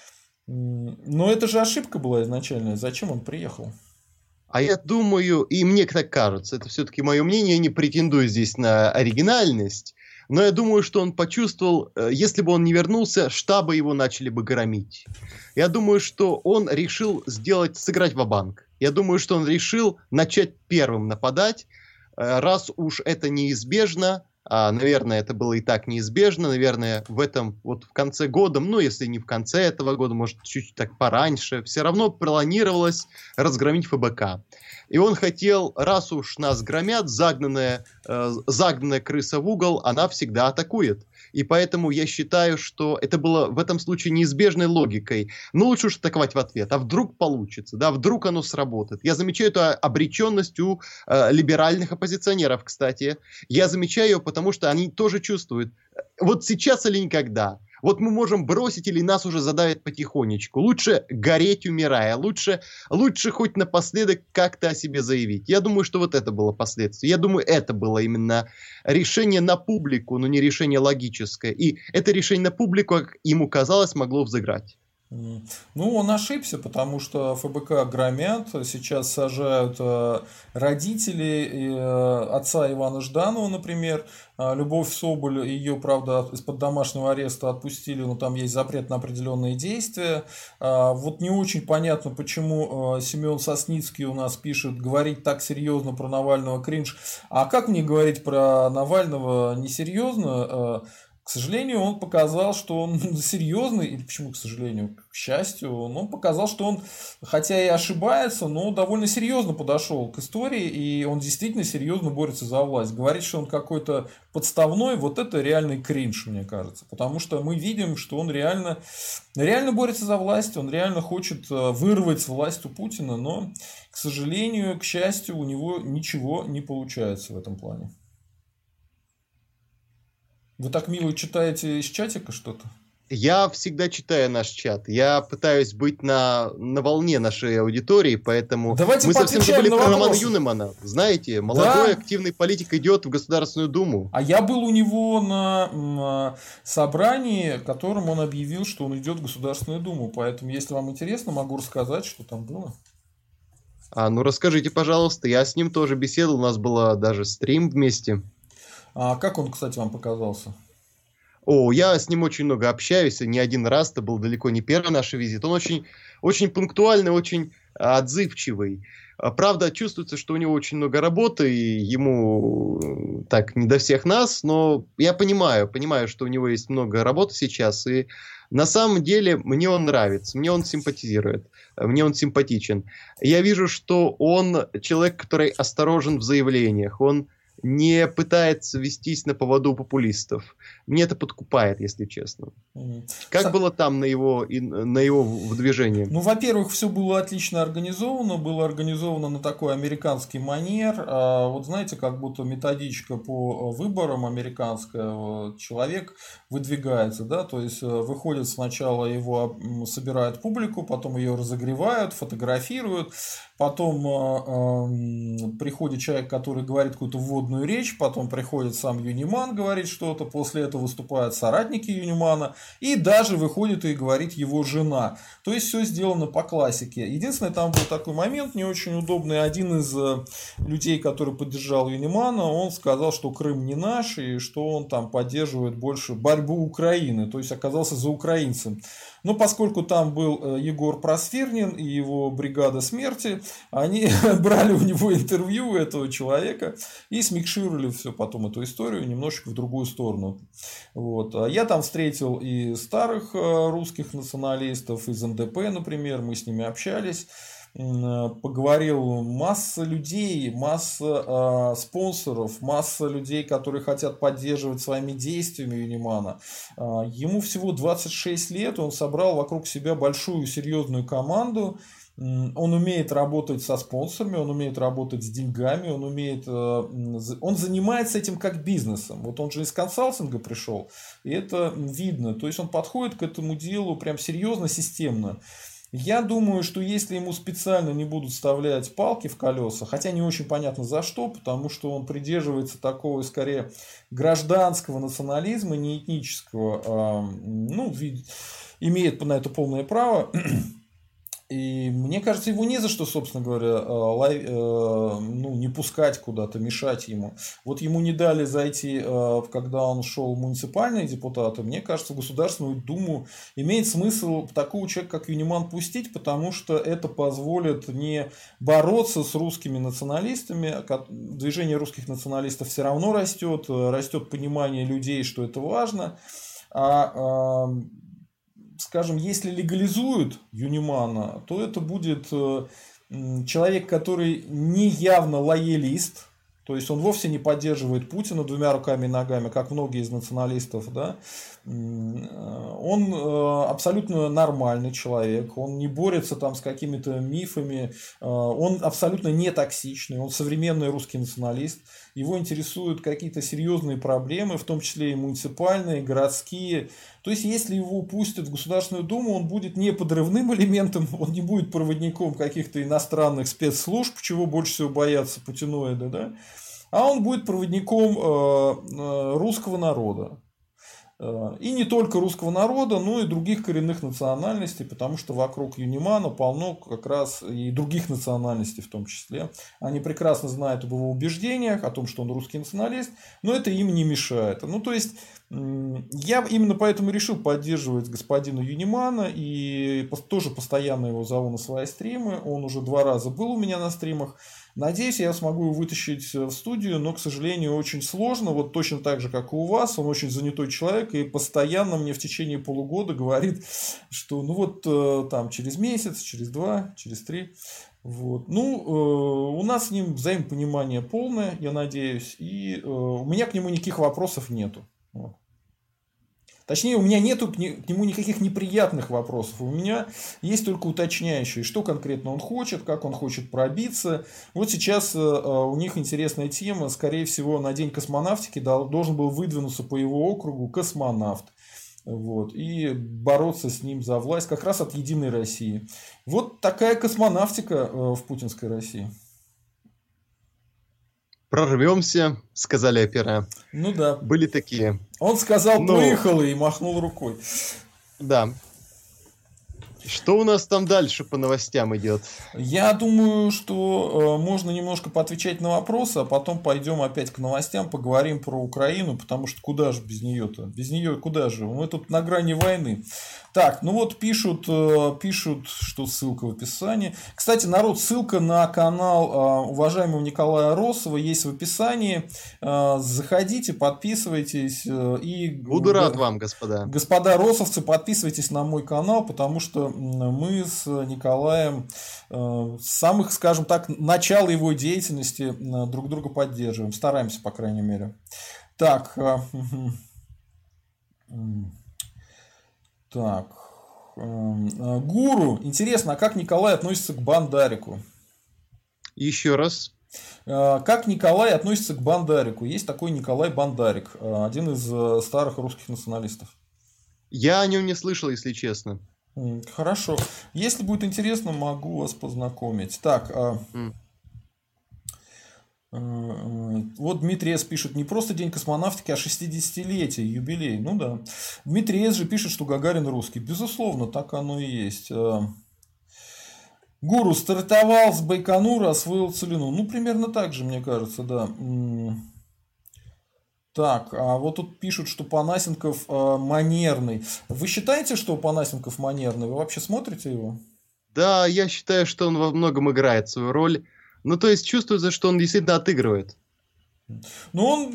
A: Но это же ошибка была изначальная. Зачем он приехал?
B: А я думаю, и мне так кажется, это все-таки мое мнение, я не претендую здесь на оригинальность, но я думаю, что он почувствовал, э, если бы он не вернулся, штабы его начали бы громить. Я думаю, что он решил сделать, сыграть в банк Я думаю, что он решил начать первым нападать, э, раз уж это неизбежно, а, наверное, это было и так неизбежно. Наверное, в этом вот в конце года, ну, если не в конце этого года, может, чуть-чуть так пораньше, все равно планировалось разгромить ФБК. И он хотел, раз уж нас громят, загнанная, э, загнанная крыса в угол, она всегда атакует. И поэтому я считаю, что это было в этом случае неизбежной логикой. Ну, лучше уж атаковать в ответ. А вдруг получится, да, вдруг оно сработает. Я замечаю эту обреченность у э, либеральных оппозиционеров, кстати. Я замечаю ее, потому что они тоже чувствуют, вот сейчас или никогда. Вот мы можем бросить или нас уже задавят потихонечку. Лучше гореть, умирая. Лучше, лучше хоть напоследок как-то о себе заявить. Я думаю, что вот это было последствие. Я думаю, это было именно решение на публику, но не решение логическое. И это решение на публику, как ему казалось, могло взыграть.
A: Ну, он ошибся, потому что ФБК громят, сейчас сажают э, родителей э, отца Ивана Жданова, например, а, Любовь Соболь, ее, правда, из-под домашнего ареста отпустили, но там есть запрет на определенные действия. А, вот не очень понятно, почему э, Семен Сосницкий у нас пишет говорить так серьезно про Навального кринж. А как мне говорить про Навального несерьезно? К сожалению, он показал, что он серьезный, или почему к сожалению, к счастью, он показал, что он, хотя и ошибается, но довольно серьезно подошел к истории, и он действительно серьезно борется за власть. Говорит, что он какой-то подставной, вот это реальный кринж, мне кажется, потому что мы видим, что он реально, реально борется за власть, он реально хочет э, вырвать власть у Путина, но, к сожалению, к счастью, у него ничего не получается в этом плане. Вы так мило читаете из чатика что-то?
B: Я всегда читаю наш чат. Я пытаюсь быть на, на волне нашей аудитории, поэтому
A: Давайте
B: мы совсем забыли про
A: вопросы.
B: Романа Юнемана. Знаете, молодой да. активный политик идет в Государственную Думу.
A: А я был у него на собрании, которым он объявил, что он идет в Государственную Думу. Поэтому, если вам интересно, могу рассказать, что там было.
B: А, ну расскажите, пожалуйста. Я с ним тоже беседовал, у нас был даже стрим вместе.
A: А как он, кстати, вам показался?
B: О, я с ним очень много общаюсь, не один раз, это был далеко не первый наш визит. Он очень, очень пунктуальный, очень отзывчивый. А, правда, чувствуется, что у него очень много работы, и ему так не до всех нас, но я понимаю, понимаю, что у него есть много работы сейчас, и на самом деле мне он нравится, мне он симпатизирует, мне он симпатичен. Я вижу, что он человек, который осторожен в заявлениях, он не пытается вестись на поводу популистов. Мне это подкупает, если честно. Mm. Как Сам... было там на его, на его движении?
A: Ну, во-первых, все было отлично организовано. Было организовано на такой американский манер. А, вот знаете, как будто методичка по выборам американская. Человек выдвигается, да, то есть э, выходит сначала его собирают публику, потом ее разогревают, фотографируют, потом э, э, приходит человек, который говорит какую-то вводную речь, потом приходит сам Юниман, говорит что-то, после этого выступают соратники Юнимана, и даже выходит и говорит его жена. То есть все сделано по классике. Единственное, там был такой момент не очень удобный. Один из э, людей, который поддержал Юнимана, он сказал, что Крым не наш, и что он там поддерживает больше борьбу Украины, то есть оказался за украинцем. Но поскольку там был э, Егор Просфирнин и его бригада смерти, они брали у него интервью у этого человека и смикшировали все потом эту историю немножечко в другую сторону. Вот. А я там встретил и старых э, русских националистов из НДП, например, мы с ними общались. Э, поговорил масса людей, масса э, спонсоров, масса людей, которые хотят поддерживать своими действиями Юнимана. Э, ему всего 26 лет, он собрал вокруг себя большую серьезную команду. Он умеет работать со спонсорами, он умеет работать с деньгами, он умеет, он занимается этим как бизнесом. Вот он же из консалтинга пришел, и это видно. То есть он подходит к этому делу прям серьезно, системно. Я думаю, что если ему специально не будут вставлять палки в колеса, хотя не очень понятно за что, потому что он придерживается такого скорее гражданского национализма, не этнического, ну, имеет на это полное право, и мне кажется, его не за что, собственно говоря, э, лай, э, ну, не пускать куда-то, мешать ему. Вот ему не дали зайти, э, когда он шел муниципальные депутаты. Мне кажется, в Государственную Думу имеет смысл такого человека, как Юниман, пустить, потому что это позволит не бороться с русскими националистами. Движение русских националистов все равно растет, растет понимание людей, что это важно. А скажем, если легализуют Юнимана, то это будет э, человек, который не явно лоялист, то есть он вовсе не поддерживает Путина двумя руками и ногами, как многие из националистов, да. Он э, абсолютно нормальный человек, он не борется там с какими-то мифами, э, он абсолютно не токсичный, он современный русский националист. Его интересуют какие-то серьезные проблемы, в том числе и муниципальные, городские. То есть, если его пустят в Государственную Думу, он будет не подрывным элементом, он не будет проводником каких-то иностранных спецслужб, чего больше всего боятся путиноиды, да? а он будет проводником э, э, русского народа. Э, и не только русского народа, но и других коренных национальностей, потому что вокруг Юнимана полно как раз и других национальностей в том числе. Они прекрасно знают об его убеждениях, о том, что он русский националист, но это им не мешает. Ну, то есть, я именно поэтому решил поддерживать господина Юнимана и тоже постоянно его зову на свои стримы. Он уже два раза был у меня на стримах. Надеюсь, я смогу его вытащить э, в студию, но, к сожалению, очень сложно. Вот точно так же, как и у вас. Он очень занятой человек и постоянно мне в течение полугода говорит, что ну вот э, там через месяц, через два, через три. Вот. Ну, э, у нас с ним взаимопонимание полное, я надеюсь, и э, у меня к нему никаких вопросов нету. Вот. Точнее, у меня нету к нему никаких неприятных вопросов. У меня есть только уточняющие, что конкретно он хочет, как он хочет пробиться. Вот сейчас э, э, у них интересная тема. Скорее всего, на День космонавтики должен был выдвинуться по его округу космонавт. вот, и бороться с ним за власть как раз от Единой России. Вот такая космонавтика э, в путинской России.
B: Прорвемся, сказали опера.
A: Ну да.
B: Были такие.
A: Он сказал, Но... поехал и махнул рукой.
B: Да. Что у нас там дальше по новостям идет?
A: Я думаю, что э, можно немножко поотвечать на вопросы, а потом пойдем опять к новостям, поговорим про Украину, потому что куда же без нее-то? Без нее куда же? Мы тут на грани войны. Так, ну вот пишут, э, пишут, что ссылка в описании. Кстати, народ, ссылка на канал э, уважаемого Николая Росова есть в описании. Э, заходите, подписывайтесь. И...
B: Буду рад вам, господа.
A: Господа росовцы, подписывайтесь на мой канал, потому что мы с Николаем с самых, скажем так, начала его деятельности друг друга поддерживаем. Стараемся, по крайней мере. Так. Так. Эм, э, гуру. Интересно, а как Николай относится к Бандарику?
B: Еще раз.
A: Э, как Николай относится к Бандарику? Есть такой Николай Бандарик, э, один из старых русских националистов.
B: Я о нем не слышал, если честно.
A: Хорошо. Если будет интересно, могу вас познакомить. Так, mm. Вот Дмитрий С. пишет, не просто День космонавтики, а 60-летие, юбилей. Ну да. Дмитрий С. же пишет, что Гагарин русский. Безусловно, так оно и есть. А, Гуру стартовал с Байконура, освоил целину. Ну, примерно так же, мне кажется, да. Так, а вот тут пишут, что Панасенков э, манерный. Вы считаете, что Панасенков манерный? Вы вообще смотрите его?
B: Да, я считаю, что он во многом играет свою роль. Ну, то есть чувствуется, что он действительно отыгрывает.
A: Ну, он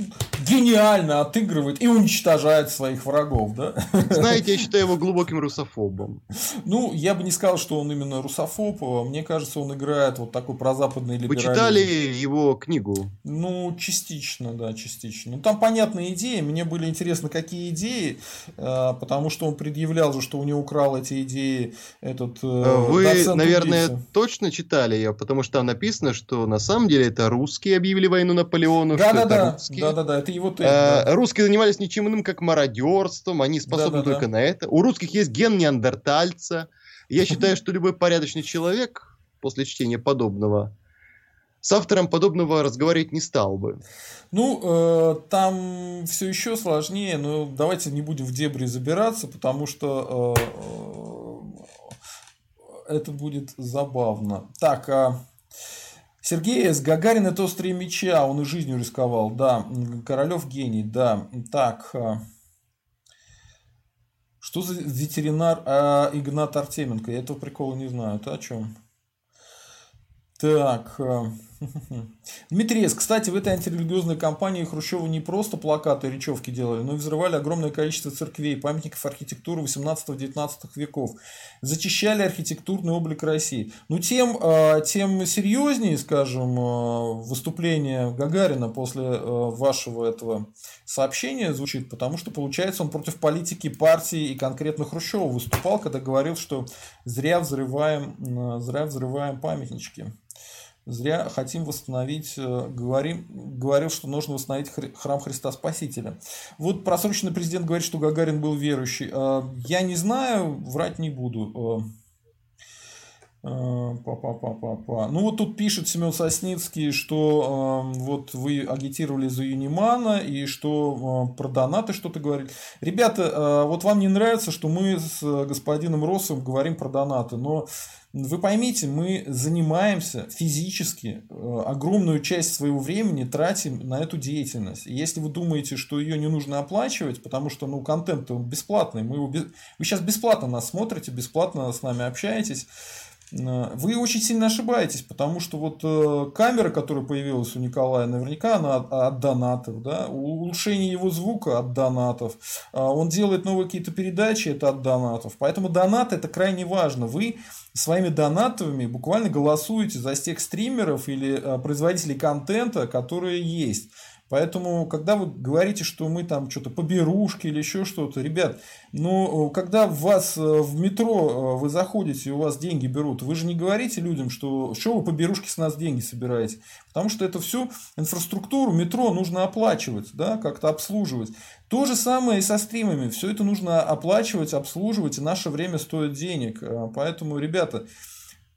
A: гениально отыгрывает и уничтожает своих врагов, да?
B: Знаете, я считаю его глубоким русофобом.
A: Ну, я бы не сказал, что он именно русофоб. Мне кажется, он играет вот такой прозападный либерализм.
B: Вы читали его книгу?
A: Ну, частично, да, частично. Ну, там понятные идеи. Мне были интересны, какие идеи, э, потому что он предъявлял же, что у него украл эти идеи этот э,
B: Вы, наверное, убийца. точно читали ее, потому что там написано, что на самом деле это русские объявили войну Наполеону,
A: да, да, да, русские. Да, да, да, это его
B: тезис. А, да. Русские занимались ничем иным, как мародерством, они способны да, да, только да. на это. У русских есть ген неандертальца. Я считаю, что любой порядочный человек после чтения подобного с автором подобного разговаривать не стал бы.
A: Ну, э, там все еще сложнее, но давайте не будем в дебри забираться, потому что э, э, это будет забавно. Так, а Сергей С. Гагарин это острые меча, он и жизнью рисковал, да. Королев гений, да. Так. А, что за ветеринар а, Игнат Артеменко? Я этого прикола не знаю. Это о чем? Так. Дмитрий кстати, в этой антирелигиозной кампании Хрущева не просто плакаты и речевки делали, но и взрывали огромное количество церквей, памятников архитектуры 18-19 веков. Зачищали архитектурный облик России. Ну, тем, а, тем серьезнее, скажем, а, выступление Гагарина после а, вашего этого сообщения звучит, потому что, получается, он против политики партии и конкретно Хрущева выступал, когда говорил, что зря взрываем, зря взрываем памятнички зря хотим восстановить, э, говорим, говорил, что нужно восстановить храм Христа Спасителя. Вот просроченный президент говорит, что Гагарин был верующий. Э, я не знаю, врать не буду. Па -па -па -па -па. Ну вот тут пишет Семен Сосницкий, что э, вот вы агитировали за Юнимана и что э, про донаты что-то говорили. Ребята, э, вот вам не нравится, что мы с господином Росом говорим про донаты, но вы поймите, мы занимаемся физически, э, огромную часть своего времени тратим на эту деятельность. если вы думаете, что ее не нужно оплачивать, потому что ну, контент бесплатный, мы его, вы сейчас бесплатно нас смотрите, бесплатно с нами общаетесь, вы очень сильно ошибаетесь, потому что вот э, камера, которая появилась у Николая, наверняка она от, донатов, да, улучшение его звука от донатов, а он делает новые какие-то передачи, это от донатов, поэтому донат это крайне важно. Вы своими донатовыми буквально голосуете за тех стримеров или э, производителей контента, которые есть. Поэтому, когда вы говорите, что мы там что-то поберушки или еще что-то, ребят, ну, когда вас э, в метро э, вы заходите и у вас деньги берут, вы же не говорите людям, что что вы поберушки с нас деньги собираете. Потому что это всю инфраструктуру метро нужно оплачивать, да, как-то обслуживать. То же самое и со стримами. Все это нужно оплачивать, обслуживать, и наше время стоит денег. Э, поэтому, ребята,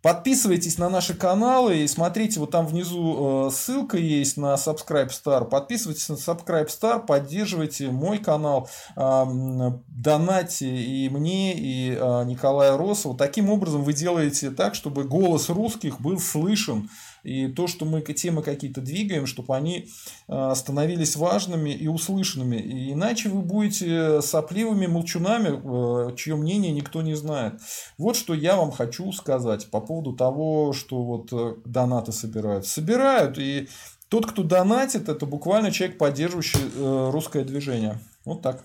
A: Подписывайтесь на наши каналы и смотрите, вот там внизу э, ссылка есть на Subscribe Star. Подписывайтесь на Subscribe Star, поддерживайте мой канал, донатьте и мне, и э, Николая Росову. Таким образом вы делаете так, чтобы голос русских был слышен и то, что мы темы какие-то двигаем, чтобы они а, становились важными и услышанными. И иначе вы будете сопливыми молчунами, а, чье мнение никто не знает. Вот что я вам хочу сказать по поводу того, что вот э, донаты собирают. Собирают, и тот, кто донатит, это буквально человек, поддерживающий э, русское движение. Вот так.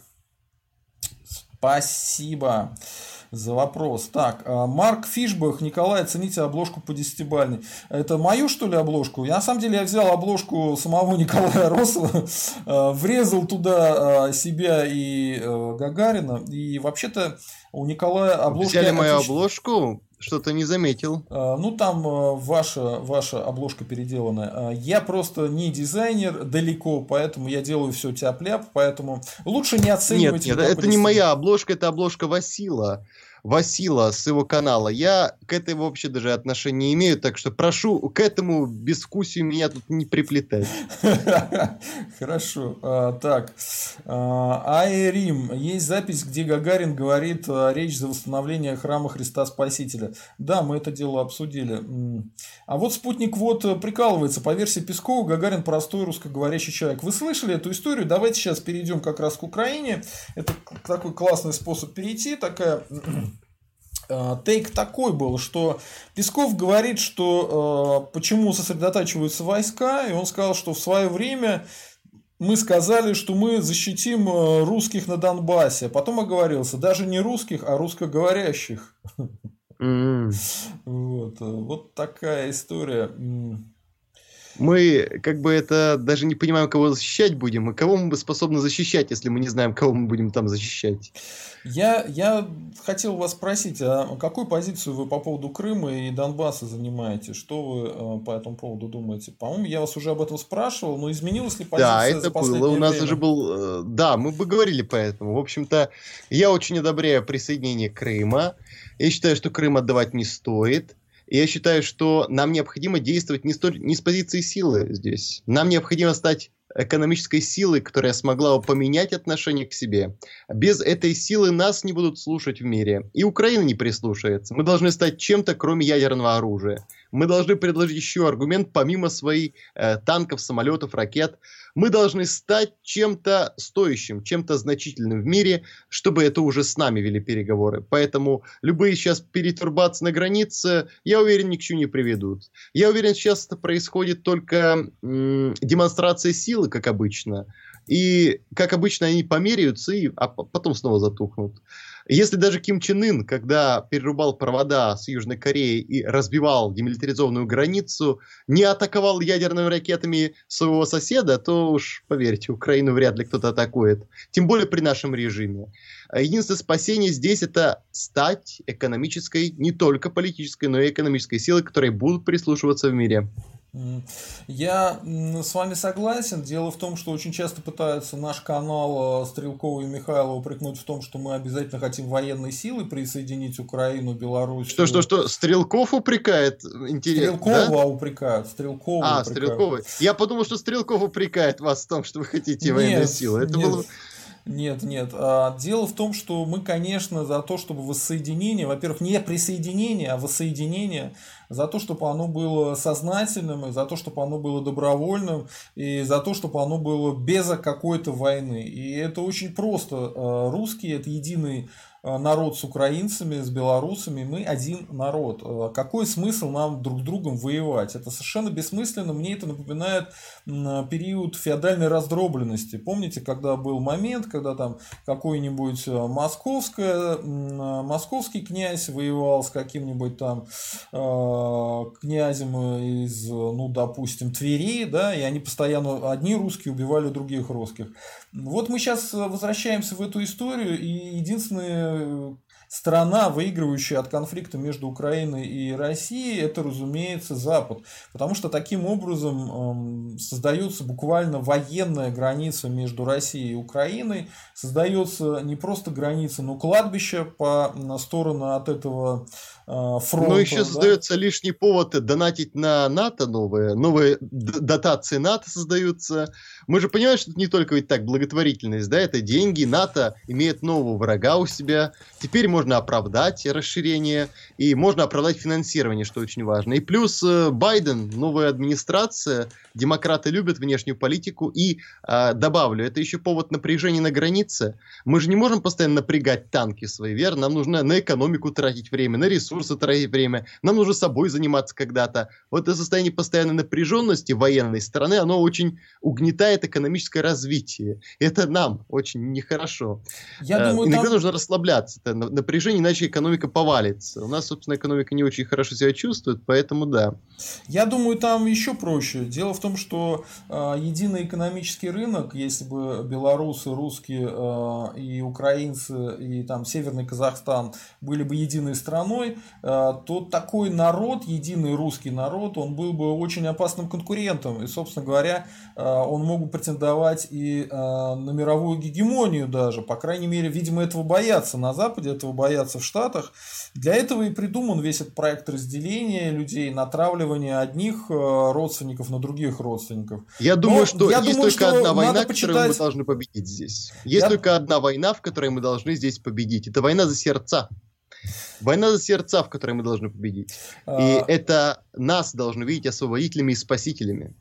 A: Спасибо за вопрос. Так, а, Марк Фишбах, Николай, оцените обложку по десятибальной. Это мою, что ли, обложку? Я, на самом деле, я взял обложку самого Николая Росова, а, врезал туда а, себя и Гагарина, и вообще-то у Николая обложка...
B: Взяли мою обложку? Что-то не заметил.
A: Ну, там ваша, ваша обложка переделанная. Я просто не дизайнер далеко, поэтому я делаю все тяп-ляп, поэтому лучше не оценивать...
B: Нет, нет это не моя обложка, это обложка Васила. Васила с его канала. Я к этой вообще даже отношения не имею, так что прошу к этому безвкусию меня тут не приплетать.
A: Хорошо. А, так. Айрим. Есть запись, где Гагарин говорит а, речь за восстановление храма Христа Спасителя. Да, мы это дело обсудили. А вот спутник вот прикалывается. По версии Пескова, Гагарин простой русскоговорящий человек. Вы слышали эту историю? Давайте сейчас перейдем как раз к Украине. Это такой классный способ перейти. Такая Э, тейк такой был, что Песков говорит, что э, почему сосредотачиваются войска, и он сказал, что в свое время мы сказали, что мы защитим э, русских на Донбассе. Потом оговорился, даже не русских, а русскоговорящих. Mm. Вот, вот такая история.
B: Мы как бы это даже не понимаем, кого защищать будем, и кого мы способны защищать, если мы не знаем, кого мы будем там защищать.
A: Я, я хотел вас спросить, а какую позицию вы по поводу Крыма и Донбасса занимаете? Что вы э, по этому поводу думаете? По-моему, я вас уже об этом спрашивал, но изменилась ли позиция
B: Да, это было. У нас время? уже был... Э, да, мы бы говорили по этому. В общем-то, я очень одобряю присоединение Крыма. Я считаю, что Крым отдавать не стоит. И я считаю, что нам необходимо действовать не, столь, не с позиции силы здесь. Нам необходимо стать экономической силы, которая смогла поменять отношение к себе. Без этой силы нас не будут слушать в мире. И Украина не прислушается. Мы должны стать чем-то, кроме ядерного оружия. Мы должны предложить еще аргумент, помимо своих э, танков, самолетов, ракет. Мы должны стать чем-то стоящим, чем-то значительным в мире, чтобы это уже с нами вели переговоры. Поэтому любые сейчас перетурбации на границе, я уверен, ни к чему не приведут. Я уверен, сейчас это происходит только м- демонстрация силы, как обычно. И, как обычно, они померяются, и, а потом снова затухнут. Если даже Ким Чен Ын, когда перерубал провода с Южной Кореей и разбивал демилитаризованную границу, не атаковал ядерными ракетами своего соседа, то уж, поверьте, Украину вряд ли кто-то атакует. Тем более при нашем режиме. Единственное спасение здесь это стать экономической, не только политической, но и экономической силой, которой будут прислушиваться в мире.
A: Я с вами согласен. Дело в том, что очень часто пытаются наш канал э, Стрелкова и Михайлова упрекнуть в том, что мы обязательно хотим военной силы присоединить Украину, Беларусь.
B: Что, что, что? Стрелков упрекает?
A: Интересно, Стрелкова да? упрекают. Стрелкова
B: а, упрекают. Стрелкова. Я подумал, что Стрелков упрекает вас в том, что вы хотите военной силы. Это нет. было
A: нет, нет. А, дело в том, что мы, конечно, за то, чтобы воссоединение, во-первых, не присоединение, а воссоединение, за то, чтобы оно было сознательным, и за то, чтобы оно было добровольным, и за то, чтобы оно было без какой-то войны. И это очень просто. А, русские – это единый Э, народ с украинцами, с белорусами, мы один народ. Какой смысл нам друг другом воевать? Это совершенно бессмысленно. Мне это напоминает период феодальной раздробленности. Помните, когда был момент, когда там какой-нибудь московское, московский князь воевал с каким-нибудь там князем из, ну, допустим, Твери, да, и они постоянно, одни русские убивали других русских. Вот мы сейчас возвращаемся в эту историю, и единственное, Страна, выигрывающая от конфликта между Украиной и Россией, это, разумеется, Запад. Потому что таким образом создается буквально военная граница между Россией и Украиной. Создается не просто граница, но кладбище по сторону от этого а, фронта.
B: Но еще да? создается лишний повод донатить на НАТО новые, новые дотации НАТО создаются. Мы же понимаем, что это не только ведь так благотворительность, да, это деньги, НАТО имеет нового врага у себя. Теперь можно оправдать расширение и можно оправдать финансирование, что очень важно. И плюс э, Байден, новая администрация, демократы любят внешнюю политику. И э, добавлю, это еще повод напряжения на границе. Мы же не можем постоянно напрягать танки свои, верно? Нам нужно на экономику тратить время, на ресурсы тратить время. Нам нужно собой заниматься когда-то. Вот это состояние постоянной напряженности военной стороны, оно очень угнетает экономическое развитие. Это нам очень нехорошо. Я э, думаю, Иногда там... нужно расслабляться. Это напряжение, иначе экономика повалится. У нас, собственно, экономика не очень хорошо себя чувствует, поэтому да.
A: Я думаю, там еще проще. Дело в том, что э, единый экономический рынок, если бы белорусы, русские э, и украинцы и там Северный Казахстан были бы единой страной, э, то такой народ, единый русский народ, он был бы очень опасным конкурентом. И, собственно говоря, э, он мог бы претендовать и э, на мировую гегемонию даже. По крайней мере, видимо, этого боятся на Западе, этого боятся в Штатах. Для этого и придуман весь этот проект разделения людей, натравливания одних э, родственников на других родственников.
B: Я думаю, Но что я есть думаю, только одна война, в которой мы должны победить здесь. Есть я... только одна война, в которой мы должны здесь победить. Это война за сердца. Война за сердца, в которой мы должны победить. А... И это нас должны видеть освободителями и спасителями.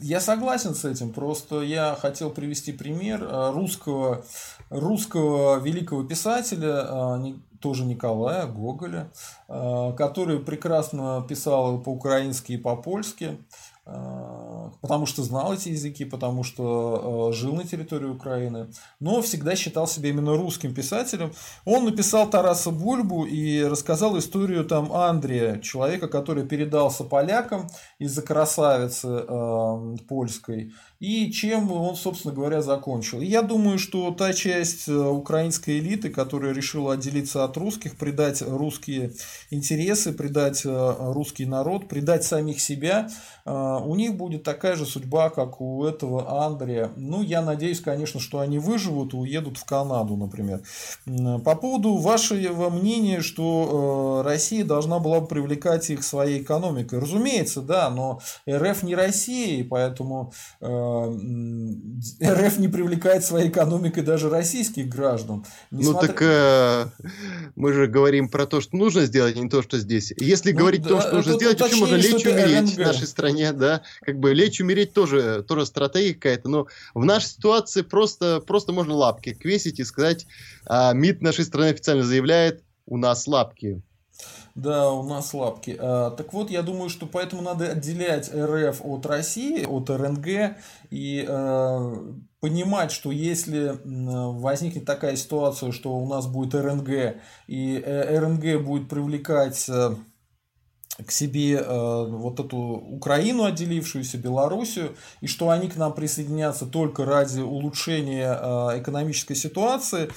A: Я согласен с этим, просто я хотел привести пример э, русского, русского великого писателя, э, тоже Николая Гоголя, э, который прекрасно писал по-украински и по-польски. Э, потому что знал эти языки, потому что э, жил на территории Украины, но всегда считал себя именно русским писателем. Он написал Тараса Бульбу и рассказал историю там Андрея, человека, который передался полякам из-за красавицы э, польской и чем он, собственно говоря, закончил. И я думаю, что та часть э, украинской элиты, которая решила отделиться от русских, предать русские интересы, предать э, русский народ, предать самих себя, э, у них будет такая же судьба, как у этого Андрея. Ну, я надеюсь, конечно, что они выживут и уедут в Канаду, например. По поводу вашего мнения, что Россия должна была бы привлекать их своей экономикой. Разумеется, да, но РФ не Россия, поэтому РФ не привлекает своей экономикой даже российских граждан.
B: Несмотря... Ну так э, мы же говорим про то, что нужно сделать, а не то, что здесь. Если ну, говорить да, то, что нужно сделать, почему можно лечь умереть РНГ. в нашей стране, да? Как бы лечь умереть тоже, тоже стратегия какая-то, но в нашей ситуации просто, просто можно лапки квесить и сказать, а МИД нашей страны официально заявляет, у нас лапки.
A: Да, у нас лапки. А, так вот, я думаю, что поэтому надо отделять РФ от России, от РНГ и а, понимать, что если возникнет такая ситуация, что у нас будет РНГ, и э, РНГ будет привлекать э, к себе э, вот эту Украину, отделившуюся, Белоруссию, и что они к нам присоединятся только ради улучшения э, экономической ситуации,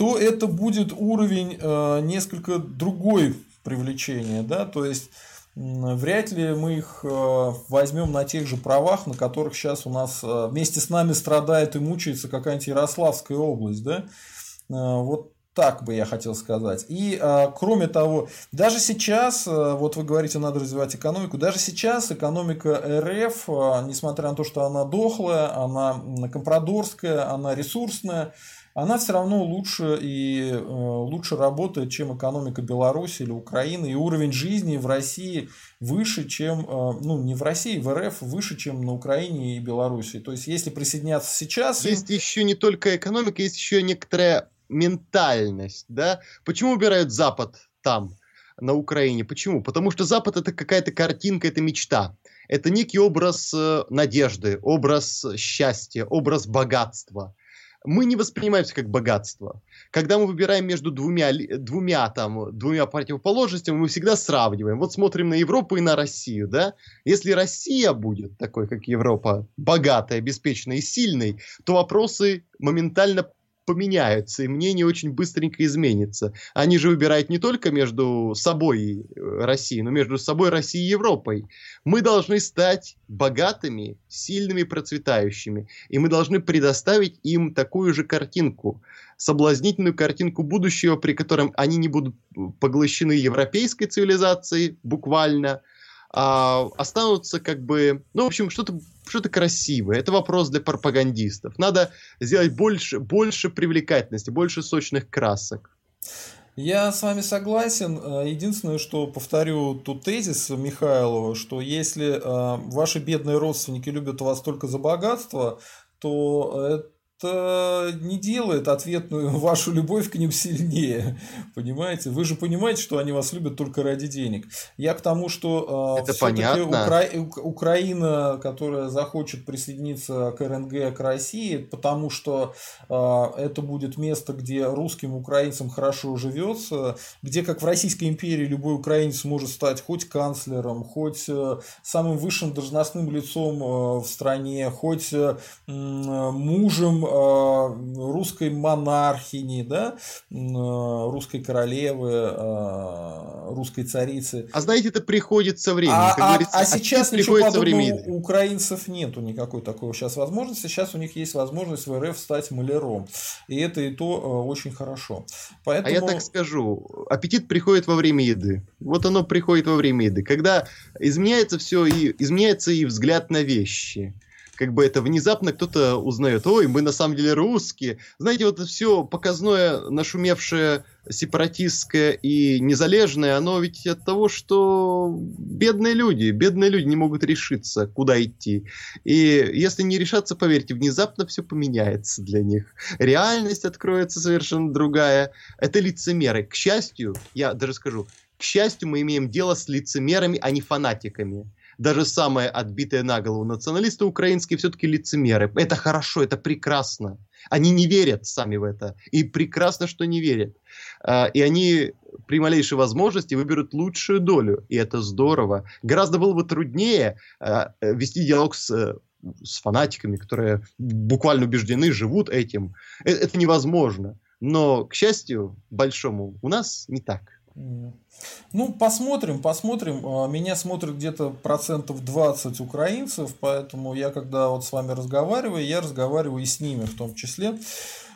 A: то это будет уровень э, несколько другой привлечения, да, то есть вряд ли мы их э, возьмем на тех же правах, на которых сейчас у нас э, вместе с нами страдает и мучается какая-нибудь Ярославская область, да, вот так бы я хотел сказать. И кроме того, даже сейчас, вот вы говорите, надо развивать экономику, даже сейчас экономика РФ, несмотря на то, что она дохлая, она компрадорская, она ресурсная, она все равно лучше и э, лучше работает, чем экономика Беларуси или Украины. И уровень жизни в России выше, чем, э, ну, не в России, в РФ выше, чем на Украине и Беларуси. То есть, если присоединяться сейчас...
B: Есть еще не только экономика, есть еще некоторая ментальность, да? Почему убирают Запад там, на Украине? Почему? Потому что Запад это какая-то картинка, это мечта. Это некий образ э, надежды, образ счастья, образ богатства мы не воспринимаемся как богатство. Когда мы выбираем между двумя, двумя, там, двумя противоположностями, мы всегда сравниваем. Вот смотрим на Европу и на Россию, да? Если Россия будет такой, как Европа, богатой, обеспеченной и сильной, то вопросы моментально поменяются, и мнение очень быстренько изменится. Они же выбирают не только между собой и э, Россией, но между собой Россией и Европой. Мы должны стать богатыми, сильными, процветающими. И мы должны предоставить им такую же картинку, соблазнительную картинку будущего, при котором они не будут поглощены европейской цивилизацией буквально, а останутся как бы, ну, в общем, что-то что-то красивое. Это вопрос для пропагандистов. Надо сделать больше, больше привлекательности, больше сочных красок.
A: Я с вами согласен. Э, единственное, что повторю тут тезис Михайлова, что если э, ваши бедные родственники любят вас только за богатство, то это не делает ответную вашу любовь к ним сильнее. Понимаете? Вы же понимаете, что они вас любят только ради денег. Я к тому, что
B: э, понятно. Укра...
A: Украина, которая захочет присоединиться к РНГ, к России, потому что э, это будет место, где русским украинцам хорошо живется, где, как в Российской империи, любой украинец может стать хоть канцлером, хоть э, самым высшим должностным лицом в стране, хоть мужем Э, русской монархини, да, э, русской королевы, э, русской царицы.
B: А знаете, это приходит со временем.
A: А, а, а сейчас ничего подобного у украинцев нету никакой такой сейчас возможности. Сейчас у них есть возможность в РФ стать маляром. И это и то очень хорошо.
B: Поэтому... А я так скажу, аппетит приходит во время еды. Вот оно приходит во время еды. Когда изменяется все, и изменяется и взгляд на вещи как бы это внезапно кто-то узнает, ой, мы на самом деле русские. Знаете, вот это все показное, нашумевшее, сепаратистское и незалежное, оно ведь от того, что бедные люди, бедные люди не могут решиться, куда идти. И если не решаться, поверьте, внезапно все поменяется для них. Реальность откроется совершенно другая. Это лицемеры. К счастью, я даже скажу, к счастью, мы имеем дело с лицемерами, а не фанатиками даже самые отбитые на голову националисты украинские все-таки лицемеры. Это хорошо, это прекрасно. Они не верят сами в это. И прекрасно, что не верят. А, и они при малейшей возможности выберут лучшую долю. И это здорово. Гораздо было бы труднее а, вести диалог с с фанатиками, которые буквально убеждены, живут этим. Это, это невозможно. Но, к счастью, большому, у нас не так.
A: Ну, посмотрим, посмотрим. А, меня смотрят где-то процентов 20 украинцев, поэтому я, когда вот с вами разговариваю, я разговариваю и с ними в том числе.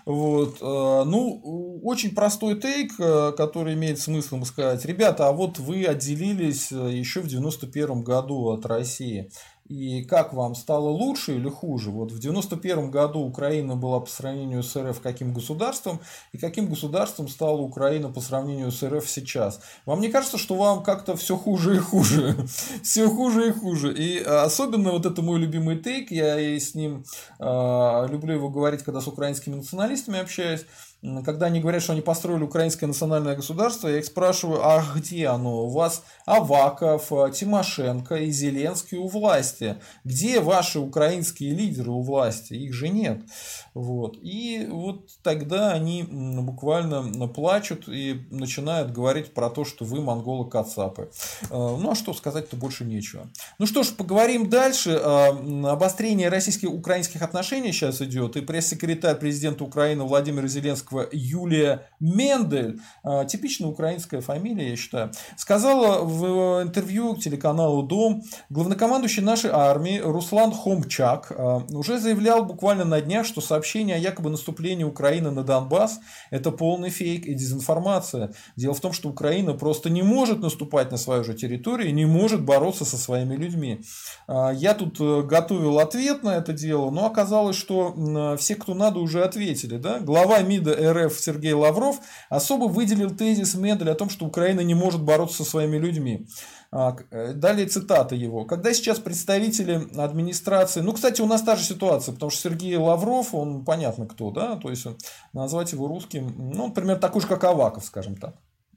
A: Вот. А, ну, очень простой тейк, а, который имеет смысл сказать. Ребята, а вот вы отделились еще в 91 году от России. И как вам, стало лучше или хуже? Вот в 91 году Украина была по сравнению с РФ каким государством, и каким государством стала Украина по сравнению с РФ сейчас? Вам не кажется, что вам как-то все хуже и хуже? все хуже и хуже. И особенно вот это мой любимый тейк, я и с ним э, люблю его говорить, когда с украинскими националистами общаюсь когда они говорят, что они построили украинское национальное государство, я их спрашиваю, а где оно? У вас Аваков, Тимошенко и Зеленский у власти. Где ваши украинские лидеры у власти? Их же нет. Вот. И вот тогда они буквально плачут и начинают говорить про то, что вы монголы-кацапы. Э, ну а что сказать-то больше нечего. Ну что ж, поговорим дальше. Э, обострение российских украинских отношений сейчас идет. И пресс-секретарь президента Украины Владимира Зеленского Юлия Мендель, э, типичная украинская фамилия, я считаю, сказала в интервью телеканалу Дом, главнокомандующий нашей армии Руслан Хомчак уже заявлял буквально на днях, что сообщение о якобы наступлении Украины на Донбасс – это полный фейк и дезинформация. Дело в том, что Украина просто не может наступать на свою же территорию не может бороться со своими людьми. А, я тут э, готовил ответ на это дело, но оказалось, что все, кто надо, уже ответили. Да? Глава МИДа РФ Сергей Лавров особо выделил тезис Медаль о том, что Украина не может бороться со своими людьми. А, э, далее цитата его. Когда сейчас представители администрации... Ну, кстати, у нас та же ситуация, потому что Сергей Лавров, он понятно кто, да, то есть назвать его русским, ну, например, такой же, как Аваков, скажем так.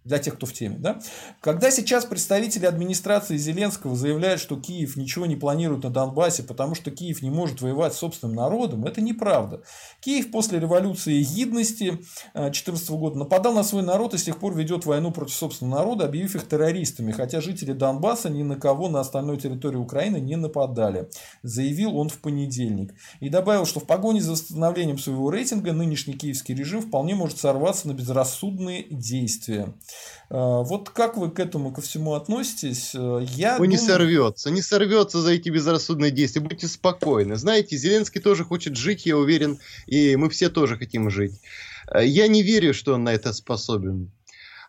A: Для тех, кто в теме. Да? Когда сейчас представители администрации Зеленского заявляют, что Киев ничего не планирует на Донбассе, потому что Киев не может воевать с собственным народом, это неправда. Киев после революции гидности 2014 года нападал на свой народ и с тех пор ведет войну против собственного народа, объявив их террористами, хотя жители Донбасса ни на кого на остальной территории Украины не нападали, заявил он в понедельник. И добавил, что в погоне за восстановлением своего рейтинга нынешний киевский режим вполне может сорваться на безрассудные действия. А, вот как вы к этому ко всему относитесь?
B: А, я Он думаю... не сорвется, не сорвется за эти безрассудные действия. Будьте спокойны. Знаете, Зеленский тоже хочет жить, я уверен, и мы все тоже хотим жить. А, я не верю, что он на это способен.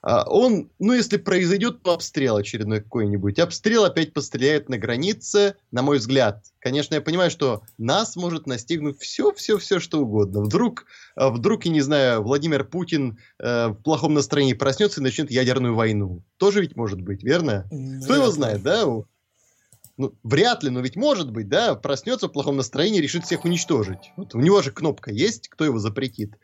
B: А, он, ну, если произойдет обстрел очередной какой-нибудь, обстрел опять постреляет на границе, на мой взгляд. Конечно, я понимаю, что нас может настигнуть все-все-все, что угодно. Вдруг, а, вдруг, я не знаю, Владимир Путин э, в плохом настроении проснется и начнет ядерную войну. Тоже ведь может быть, верно? Кто его знает, да? Ну, вряд ли, но ведь может быть, да, проснется в плохом настроении, решит всех уничтожить. Вот у него же кнопка есть, кто его запретит.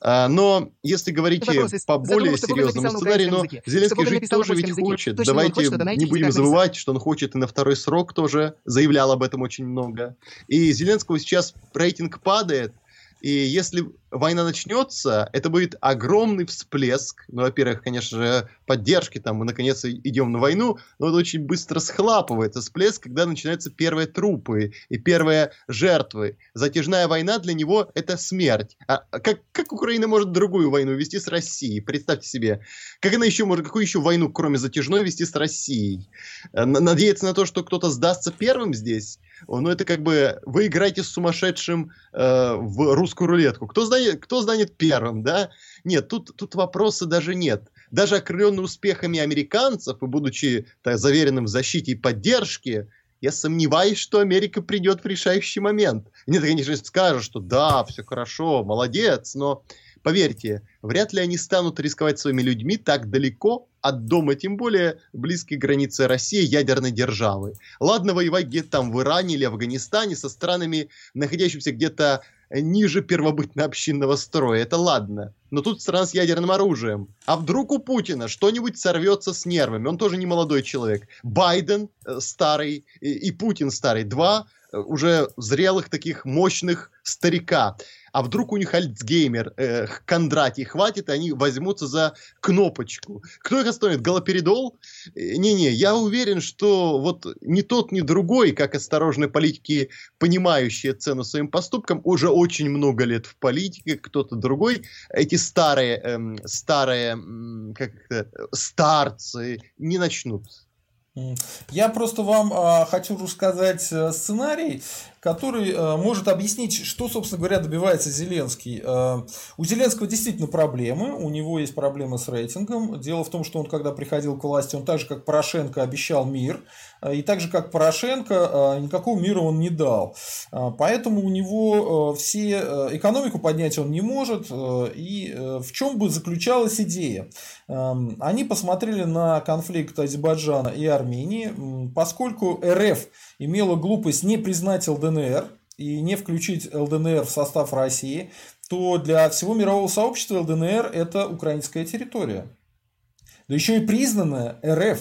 B: А, но если говорить вопрос, по более серьезному сценарию, но Зеленский жить тоже ведь языке. хочет. Точно Давайте хочет, не будем забывать, что он хочет и на второй срок тоже заявлял об этом очень много. И Зеленского сейчас рейтинг падает, и если война начнется, это будет огромный всплеск. Ну, во-первых, конечно же, поддержки, там мы наконец идем на войну, но это очень быстро схлапывается всплеск, когда начинаются первые трупы и первые жертвы. Затяжная война для него это смерть. А как, как Украина может другую войну вести с Россией? Представьте себе. Как она еще может, какую еще войну, кроме затяжной, вести с Россией? Э, надеяться на то, что кто-то сдастся первым здесь? Ну, это как бы вы играете с сумасшедшим э, в русскую рулетку. Кто станет, кто станет первым, да? Нет, тут, тут вопроса даже нет. Даже окрыленный успехами американцев и будучи так, заверенным в защите и поддержке, я сомневаюсь, что Америка придет в решающий момент. Нет, конечно, скажут, что да, все хорошо, молодец, но Поверьте, вряд ли они станут рисковать своими людьми так далеко от дома, тем более близкой границы России, ядерной державы. Ладно воевать где-то там в Иране или Афганистане со странами, находящимися где-то ниже первобытно-общинного строя. Это ладно. Но тут страна с ядерным оружием. А вдруг у Путина что-нибудь сорвется с нервами? Он тоже не молодой человек. Байден э, старый и, и Путин старый. Два уже зрелых таких мощных старика а вдруг у них Альцгеймер, э, Кондратий хватит, и они возьмутся за кнопочку. Кто их остановит? Галоперидол? Э, не-не, я уверен, что вот ни тот, ни другой, как осторожные политики, понимающие цену своим поступкам, уже очень много лет в политике, кто-то другой, эти старые, эм, старые, как это, старцы не начнут
A: я просто вам э, хочу рассказать э, сценарий, который э, может объяснить, что, собственно говоря, добивается Зеленский. Э, у Зеленского действительно проблемы, у него есть проблемы с рейтингом. Дело в том, что он, когда приходил к власти, он так же, как Порошенко, обещал мир. Э, и так же, как Порошенко, э, никакого мира он не дал. Э, поэтому у него все экономику поднять он не может. И в чем бы заключалась идея? Эм, они посмотрели на конфликт Азербайджана и Армении, поскольку РФ имела глупость не признать ЛДНР и не включить ЛДНР в состав России, то для всего мирового сообщества ЛДНР это украинская территория. Да еще и признанная РФ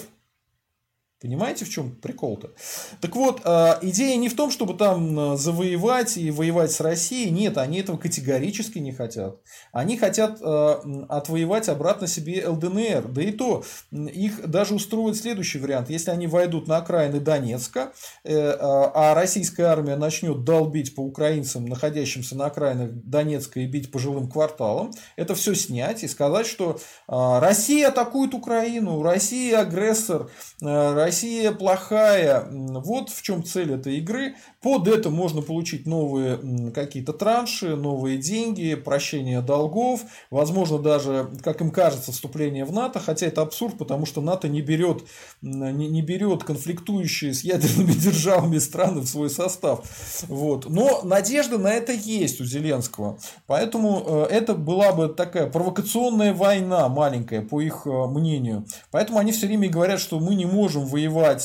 A: Понимаете, в чем прикол-то? Так вот, а, идея не в том, чтобы там а, завоевать и воевать с Россией. Нет, они этого категорически не хотят. Они хотят а, отвоевать обратно себе ЛДНР. Да и то, их даже устроит следующий вариант. Если они войдут на окраины Донецка, э, а российская армия начнет долбить по украинцам, находящимся на окраинах Донецка, и бить по жилым кварталам, это все снять и сказать, что Россия атакует Украину, Россия агрессор, Россия плохая. Вот в чем цель этой игры. Под это можно получить новые какие-то транши, новые деньги, прощение долгов, возможно даже, как им кажется, вступление в НАТО, хотя это абсурд, потому что НАТО не берет, не, не берет конфликтующие с ядерными державами страны в свой состав. Вот. Но надежда на это есть у Зеленского. Поэтому э, это была бы такая провокационная война маленькая, по их э, мнению. Поэтому они все время говорят, что мы не можем воевать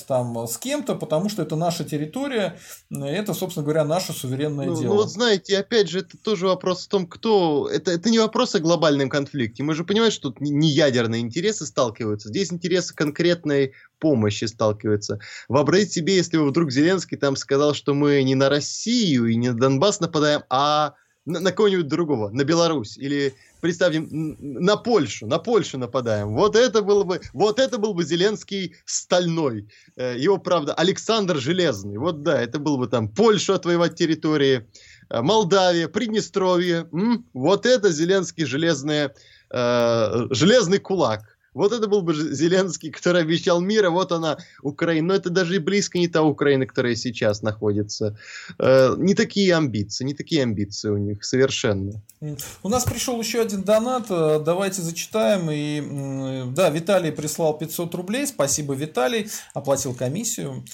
A: там с кем-то, потому что это наша территория, это, собственно говоря, наше суверенное
B: ну,
A: дело.
B: Ну вот знаете, опять же, это тоже вопрос в том, кто... Это, это не вопрос о глобальном конфликте. Мы же понимаем, что тут не ядерные интересы сталкиваются. Здесь интересы конкретной помощи сталкиваются. Вообразите себе, если бы вдруг Зеленский там сказал, что мы не на Россию и не на Донбасс нападаем, а на, на кого-нибудь другого, на Беларусь или представим на Польшу, на Польшу нападаем. Вот это было бы, вот это был бы Зеленский стальной. Э, его, правда, Александр Железный. Вот да, это был бы там Польшу отвоевать территории, э, Молдавия, Приднестровье. М? Вот это Зеленский железный, э, железный кулак. Вот это был бы Зеленский, который обещал мир, а вот она, Украина. Но это даже и близко не та Украина, которая сейчас находится. Э, не такие амбиции, не такие амбиции у них совершенно.
A: У нас пришел еще один донат, э, давайте зачитаем. И, да, Виталий прислал 500 рублей, спасибо, Виталий, оплатил комиссию.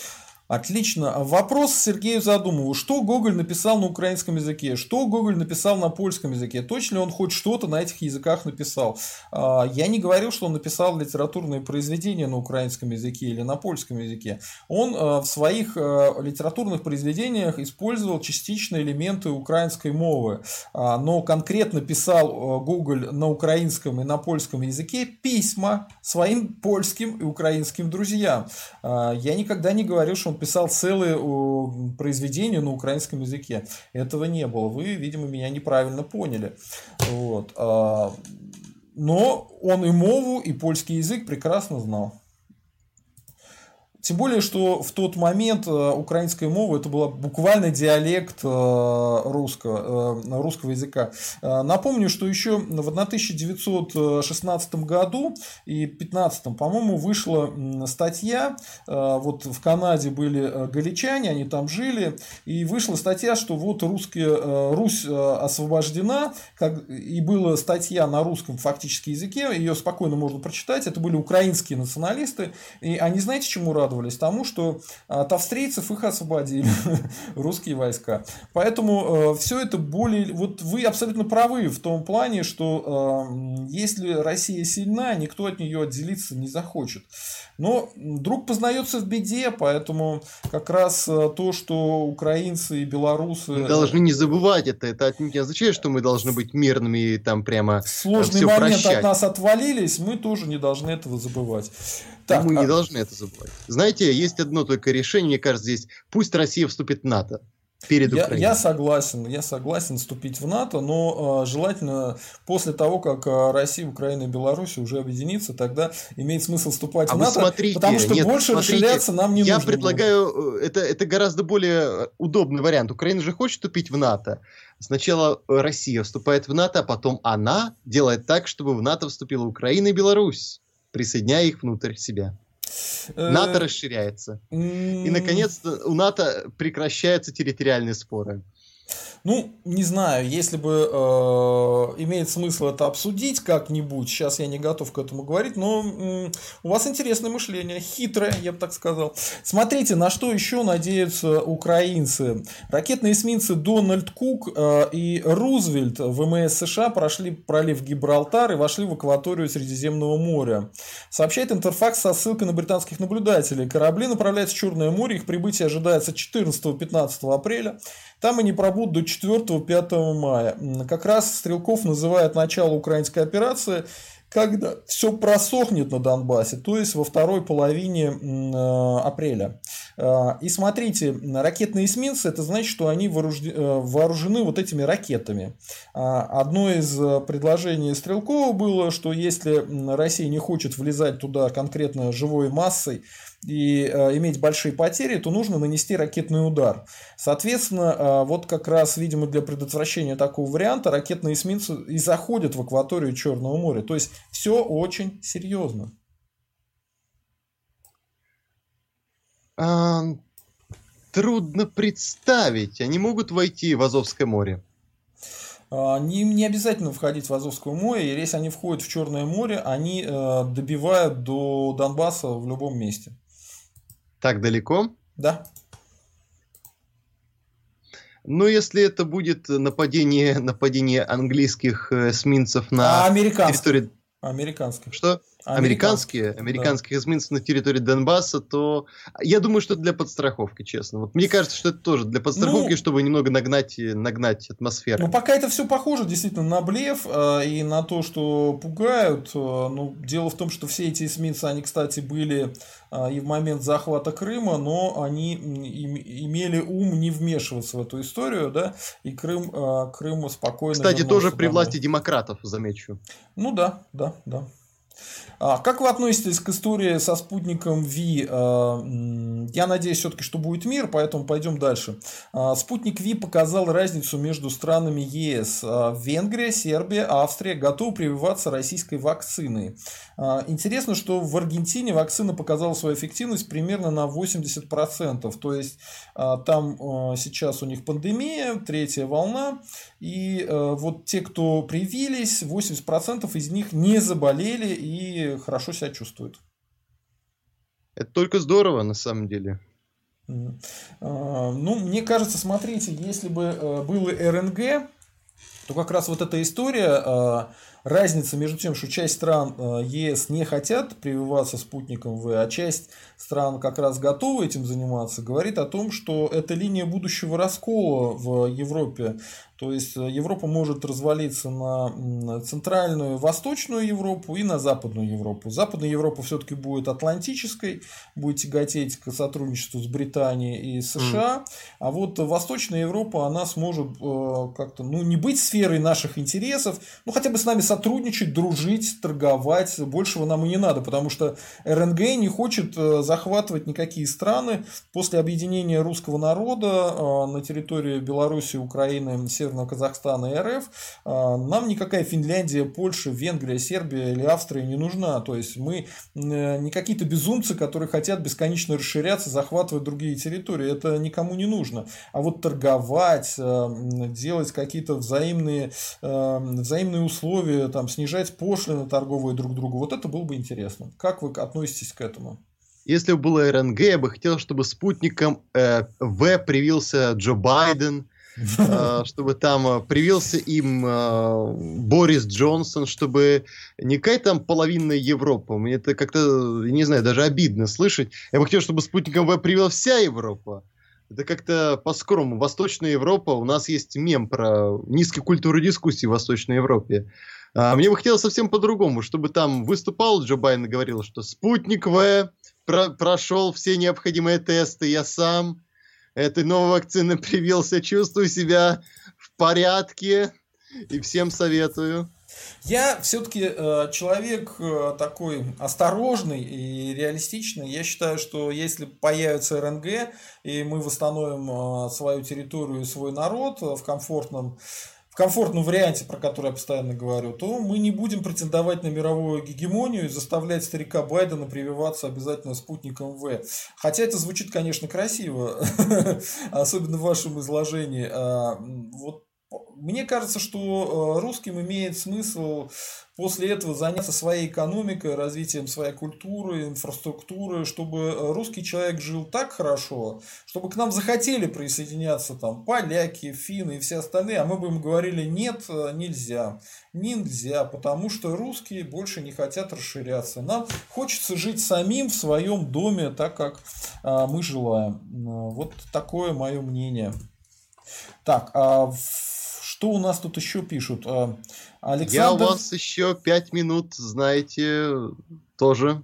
A: Отлично. Вопрос Сергею Задумову. Что Гоголь написал на украинском языке? Что Гоголь написал на польском языке? Точно ли он хоть что-то на этих языках написал? А, я не говорил, что он написал литературные произведения на украинском языке или на польском языке. Он а, в своих а, литературных произведениях использовал частично элементы украинской мовы. Но конкретно писал Гоголь на украинском и на польском языке письма своим польским и украинским друзьям. Я никогда не говорил, что он писал целые произведения на украинском языке. Этого не было. Вы, видимо, меня неправильно поняли. Вот. А, но он и мову, и польский язык прекрасно знал. Тем более, что в тот момент э, украинская мова это была буквально диалект э, русского, э, русского языка. Напомню, что еще в 1916 году и 15, по-моему, вышла статья, вот в Канаде были галичане, они там жили, и вышла статья, что вот русские, Русь освобождена, как, и была статья на русском фактически языке, ее спокойно можно прочитать, это были украинские националисты, и они знаете, чему рады? Радовались тому, что от австрийцев их освободили русские войска. Поэтому э, все это более... Вот вы абсолютно правы в том плане, что э, если Россия сильна, никто от нее отделиться не захочет. Но друг познается в беде, поэтому как раз э, то, что украинцы и белорусы... Мы
B: должны не забывать это. Это не означает, что мы должны быть мирными и там прямо
A: Сложный момент прощать. от нас отвалились, мы тоже не должны этого забывать.
B: Так, мы а... не должны это забывать. Знаете, есть одно только решение, мне кажется, здесь. Пусть Россия вступит в НАТО перед
A: я, Украиной. Я согласен, я согласен вступить в НАТО, но э, желательно после того, как э, Россия, Украина и Беларусь уже объединятся, тогда имеет смысл вступать а в НАТО, смотрите, потому что нет, больше смотрите, расширяться нам не
B: я
A: нужно.
B: Я предлагаю, будет. Э, это, это гораздо более удобный вариант. Украина же хочет вступить в НАТО. Сначала Россия вступает в НАТО, а потом она делает так, чтобы в НАТО вступила Украина и Беларусь присоединяя их внутрь себя. Э, НАТО расширяется. И, наконец-то, у НАТО прекращаются территориальные споры.
A: Ну, не знаю, если бы э, имеет смысл это обсудить как-нибудь, сейчас я не готов к этому говорить, но э, у вас интересное мышление, хитрое, я бы так сказал. Смотрите, на что еще надеются украинцы. Ракетные эсминцы Дональд Кук э, и Рузвельт ВМС США прошли пролив Гибралтар и вошли в акваторию Средиземного моря. Сообщает Интерфакс со ссылкой на британских наблюдателей. Корабли направляются в Черное море, их прибытие ожидается 14-15 апреля. Там они пробудут до 4-5 мая. Как раз Стрелков называет начало украинской операции когда все просохнет на Донбассе, то есть во второй половине э, апреля. Э, и смотрите, ракетные эсминцы, это значит, что они э, вооружены вот этими ракетами. Одно из предложений Стрелкова было, что если Россия не хочет влезать туда конкретно живой массой, и э, иметь большие потери, то нужно нанести ракетный удар. Соответственно, э, вот как раз, видимо, для предотвращения такого варианта ракетные эсминцы и заходят в акваторию Черного моря. То есть все очень серьезно.
B: А, трудно представить. Они могут войти в Азовское море?
A: А, не, обязательно входить в Азовское море, и если они входят в Черное море, они э, добивают до Донбасса в любом месте.
B: Так далеко?
A: Да.
B: Ну, если это будет нападение, нападение английских э, эсминцев на
A: а, американских. территории... Американских.
B: Что? Американские, американских да. эсминцев на территории Донбасса, то я думаю, что это для подстраховки, честно. Вот мне кажется, что это тоже для подстраховки, ну, чтобы немного нагнать, нагнать атмосферу.
A: Ну, пока это все похоже действительно на блеф э, и на то, что пугают. Э, ну, дело в том, что все эти эсминцы, они, кстати, были э, и в момент захвата Крыма, но они имели ум не вмешиваться в эту историю, да, и Крым, э, Крым спокойно...
B: Кстати, тоже при власти демократов, замечу.
A: Ну да, да, да. А как вы относитесь к истории со спутником Ви? А, я надеюсь все-таки, что будет мир, поэтому пойдем дальше. А, спутник Ви показал разницу между странами ЕС. Венгрия, Сербия, Австрия готовы прививаться российской вакциной. Интересно, что в Аргентине вакцина показала свою эффективность примерно на 80%. То есть там сейчас у них пандемия, третья волна. И вот те, кто привились, 80% из них не заболели и хорошо себя чувствуют.
B: Это только здорово, на самом деле.
A: А, ну, мне кажется, смотрите, если бы э, было РНГ, то как раз вот эта история, а, разница между тем, что часть стран э, ЕС не хотят прививаться спутником В, а часть стран как раз готовы этим заниматься, говорит о том, что это линия будущего раскола в Европе. То есть э, Европа может развалиться на центральную, восточную Европу и на западную Европу. Западная Европа все-таки будет атлантической, будет тяготеть к сотрудничеству с Британией и США. Mm. А вот восточная Европа, она сможет э, как-то, ну, не быть сферой наших интересов, ну, хотя бы с нами сотрудничать, дружить, торговать. Большего нам и не надо, потому что РНГ не хочет э, захватывать никакие страны. После объединения русского народа на территории Беларуси, Украины, Северного Казахстана и РФ, а, нам никакая Финляндия, Польша, Венгрия, Сербия или Австрия не нужна. То есть мы э, не какие-то безумцы, которые хотят бесконечно расширяться, захватывать другие территории. Это никому не нужно. А вот торговать, э, делать какие-то взаимные, э, взаимные условия, там, снижать пошлины торговые друг другу, вот это было бы интересно. Как вы относитесь к этому?
B: Если бы было РНГ, я бы хотел, чтобы спутником э, В привился Джо Байден, чтобы там э, привился им э, Борис Джонсон, чтобы не какая там половинная Европа. Мне это как-то, не знаю, даже обидно слышать. Я бы хотел, чтобы спутником В привел вся Европа. Это как-то по-скромному. Восточная Европа, у нас есть мем про низкой культуры дискуссии в Восточной Европе. А мне бы хотелось совсем по-другому, чтобы там выступал Джо Байден и говорил, что спутник В про прошел все необходимые тесты, я сам этой новой вакцины привился, чувствую себя в порядке и всем советую.
A: Я все-таки э, человек э, такой осторожный и реалистичный. Я считаю, что если появится РНГ, и мы восстановим э, свою территорию и свой народ в комфортном комфортном варианте, про который я постоянно говорю, то мы не будем претендовать на мировую гегемонию и заставлять старика Байдена прививаться обязательно спутником В. Хотя это звучит, конечно, красиво, особенно в вашем изложении. А, вот мне кажется, что э, русским имеет смысл после этого заняться своей экономикой, развитием своей культуры, инфраструктуры, чтобы э, русский человек жил так хорошо, чтобы к нам захотели присоединяться там поляки, финны и все остальные, а мы бы им говорили нет, э, нельзя, нельзя, потому что русские больше не хотят расширяться. Нам хочется жить самим в своем доме, так как мы желаем. Вот такое мое мнение. Так, а что у нас тут еще пишут? А,
B: Александр... Я у вас еще пять минут, знаете, тоже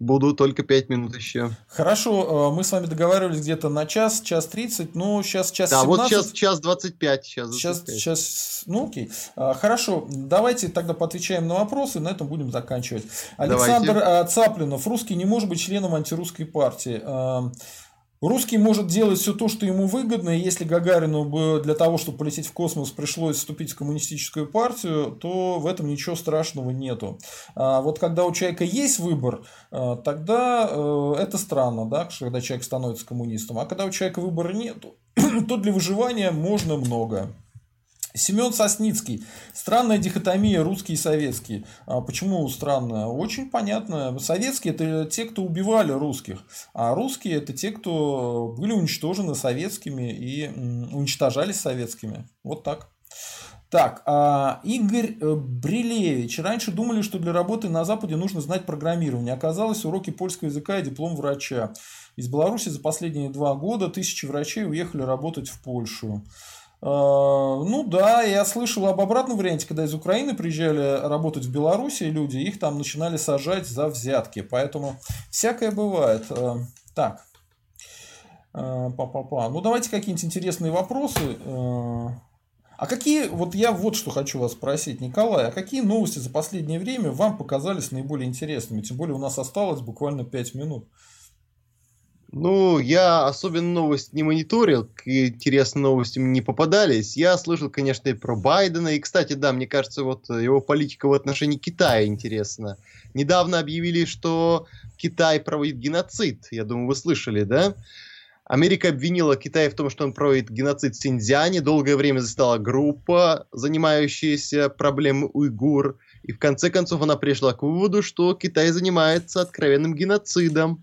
B: буду только пять минут еще.
A: Хорошо, а, мы с вами договаривались где-то на час, час тридцать, ну сейчас час
B: Да, 17. вот сейчас час двадцать пять. Сейчас,
A: сейчас, сейчас, ну окей. А, хорошо, давайте тогда поотвечаем на вопросы, на этом будем заканчивать. Александр давайте. Цаплинов, русский не может быть членом антирусской партии. Русский может делать все то, что ему выгодно, и если Гагарину бы для того, чтобы полететь в космос, пришлось вступить в коммунистическую партию, то в этом ничего страшного нету. А вот когда у человека есть выбор, а, тогда э, это странно, да, когда человек становится коммунистом. А когда у человека выбора нету, то для выживания можно много. Семен Сосницкий. Странная дихотомия русский и советский. А почему странная? Очень понятно. Советские это те, кто убивали русских, а русские это те, кто были уничтожены советскими и уничтожались советскими. Вот так. Так, а, Игорь э, Брилевич. Раньше думали, что для работы на Западе нужно знать программирование. Оказалось, уроки польского языка и диплом врача. Из Беларуси за последние два года тысячи врачей уехали работать в Польшу. А, ну да, я слышал об обратном варианте, когда из Украины приезжали работать в Беларуси люди, их там начинали сажать за взятки. Поэтому всякое бывает. А, так. Па-па-па. Ну давайте какие-нибудь интересные вопросы. А какие, вот я вот что хочу вас спросить, Николай, а какие новости за последнее время вам показались наиболее интересными? Тем более у нас осталось буквально 5 минут.
B: Ну, я особенно новость не мониторил, к интересным новостям не попадались. Я слышал, конечно, и про Байдена. И, кстати, да, мне кажется, вот его политика в отношении Китая интересна. Недавно объявили, что Китай проводит геноцид. Я думаю, вы слышали, да? Америка обвинила Китай в том, что он проводит геноцид в Синьцзяне. Долгое время застала группа, занимающаяся проблемой уйгур. И в конце концов она пришла к выводу, что Китай занимается откровенным геноцидом.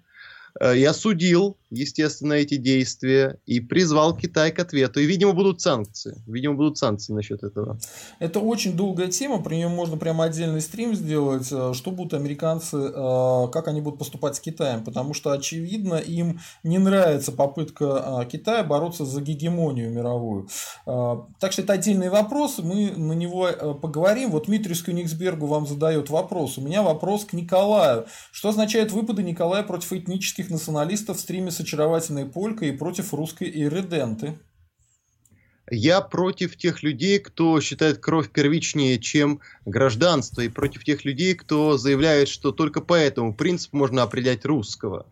B: Э, и осудил, естественно, эти действия и призвал Китай к ответу. И, видимо, будут санкции. Видимо, будут санкции насчет этого.
A: Это очень долгая тема, при нем можно прямо отдельный стрим сделать, э, что будут американцы, э, как они будут поступать с Китаем, потому что, очевидно, им не нравится попытка Китая бороться за гегемонию мировую. Так что это отдельный вопрос, мы на него поговорим. Вот Дмитрий Кёнигсбергу вам задает вопрос. У меня вопрос к Николаю. Что означает выпады Николая против этнических националистов в стриме с очаровательной полькой и против русской ириденты.
B: Я против тех людей, кто считает кровь первичнее, чем гражданство, и против тех людей, кто заявляет, что только по этому принципу можно определять русского.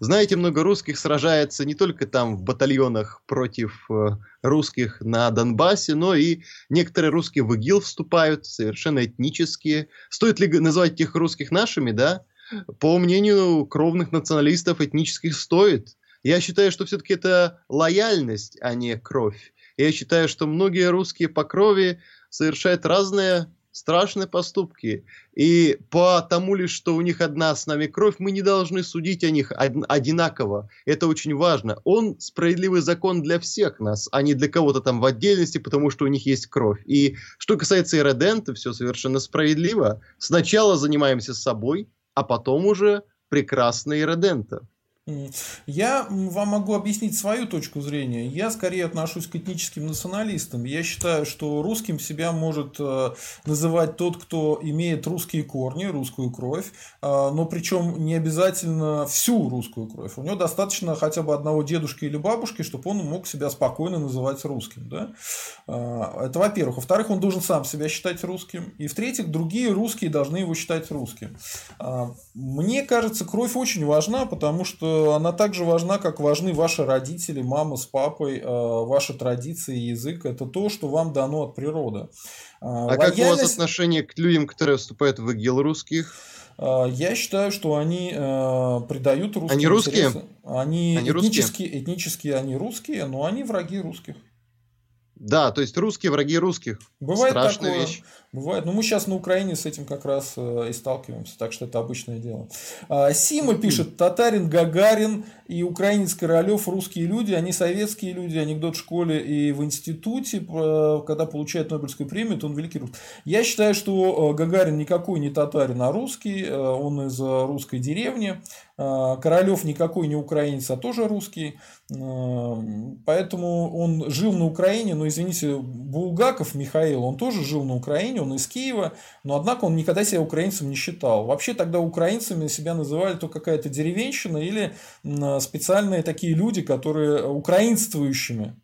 B: Знаете, много русских сражается не только там в батальонах против э, русских на Донбассе, но и некоторые русские в ИГИЛ вступают, совершенно этнические. Стоит ли называть тех русских нашими, да? По мнению кровных националистов, этнических стоит. Я считаю, что все-таки это лояльность, а не кровь. Я считаю, что многие русские по крови совершают разные страшные поступки. И по тому лишь, что у них одна с нами кровь, мы не должны судить о них одинаково. Это очень важно. Он справедливый закон для всех нас, а не для кого-то там в отдельности, потому что у них есть кровь. И что касается иродента, все совершенно справедливо. Сначала занимаемся собой, а потом уже прекрасный Редента.
A: Я вам могу объяснить свою точку зрения. Я скорее отношусь к этническим националистам. Я считаю, что русским себя может э, называть тот, кто имеет русские корни, русскую кровь, э, но причем не обязательно всю русскую кровь. У него достаточно хотя бы одного дедушки или бабушки, чтобы он мог себя спокойно называть русским. Да? Э, это во-первых. Во-вторых, он должен сам себя считать русским. И в-третьих, другие русские должны его считать русским. Мне кажется, кровь очень важна, потому что она также важна, как важны ваши родители, мама с папой, э, ваши традиции, язык. Это то, что вам дано от природы.
B: А Лояльность... как у вас отношение к людям, которые вступают в ИГИЛ русских?
A: Э, я считаю, что они э, предают
B: русские Они русские?
A: Интересы. Они, они этнически, русские? этнически они русские, но они враги русских.
B: Да, то есть русские враги русских.
A: Бывает Страшная такое. вещь. Бывает. Но ну, мы сейчас на Украине с этим как раз э, и сталкиваемся, так что это обычное дело. А, Сима пишет, татарин Гагарин и украинец Королев русские люди, они советские люди, анекдот в школе и в институте, когда получает Нобелевскую премию, то он великий русский. Я считаю, что э, Гагарин никакой не татарин, а русский, э, он из русской деревни. Королев никакой не украинец, а тоже русский. Поэтому он жил на Украине, но, извините, Булгаков Михаил, он тоже жил на Украине, он из Киева, но, однако, он никогда себя украинцем не считал. Вообще, тогда украинцами себя называли то какая-то деревенщина или специальные такие люди, которые украинствующими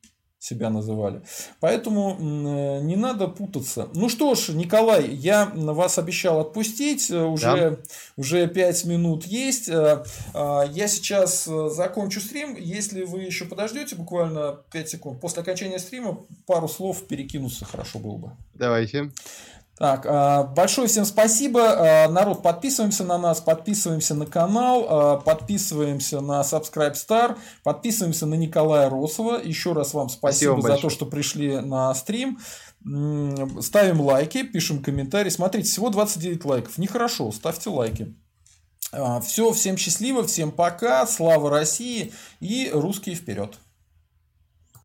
A: себя называли. Поэтому э, не надо путаться. Ну что ж, Николай, я вас обещал отпустить. Э, уже, да. уже 5 минут есть. Э, я сейчас закончу стрим. Если вы еще подождете буквально 5 секунд, после окончания стрима пару слов перекинуться хорошо было бы.
B: Давайте.
A: Так, а, большое всем спасибо. А, народ, подписываемся на нас, подписываемся на канал, а, подписываемся на Subscribe Star, подписываемся на Николая Росова. Еще раз вам спасибо, спасибо за то, что пришли на стрим. Ставим лайки, пишем комментарии. Смотрите, всего 29 лайков. Нехорошо, ставьте лайки. Все, всем счастливо, всем пока, слава России и русские вперед.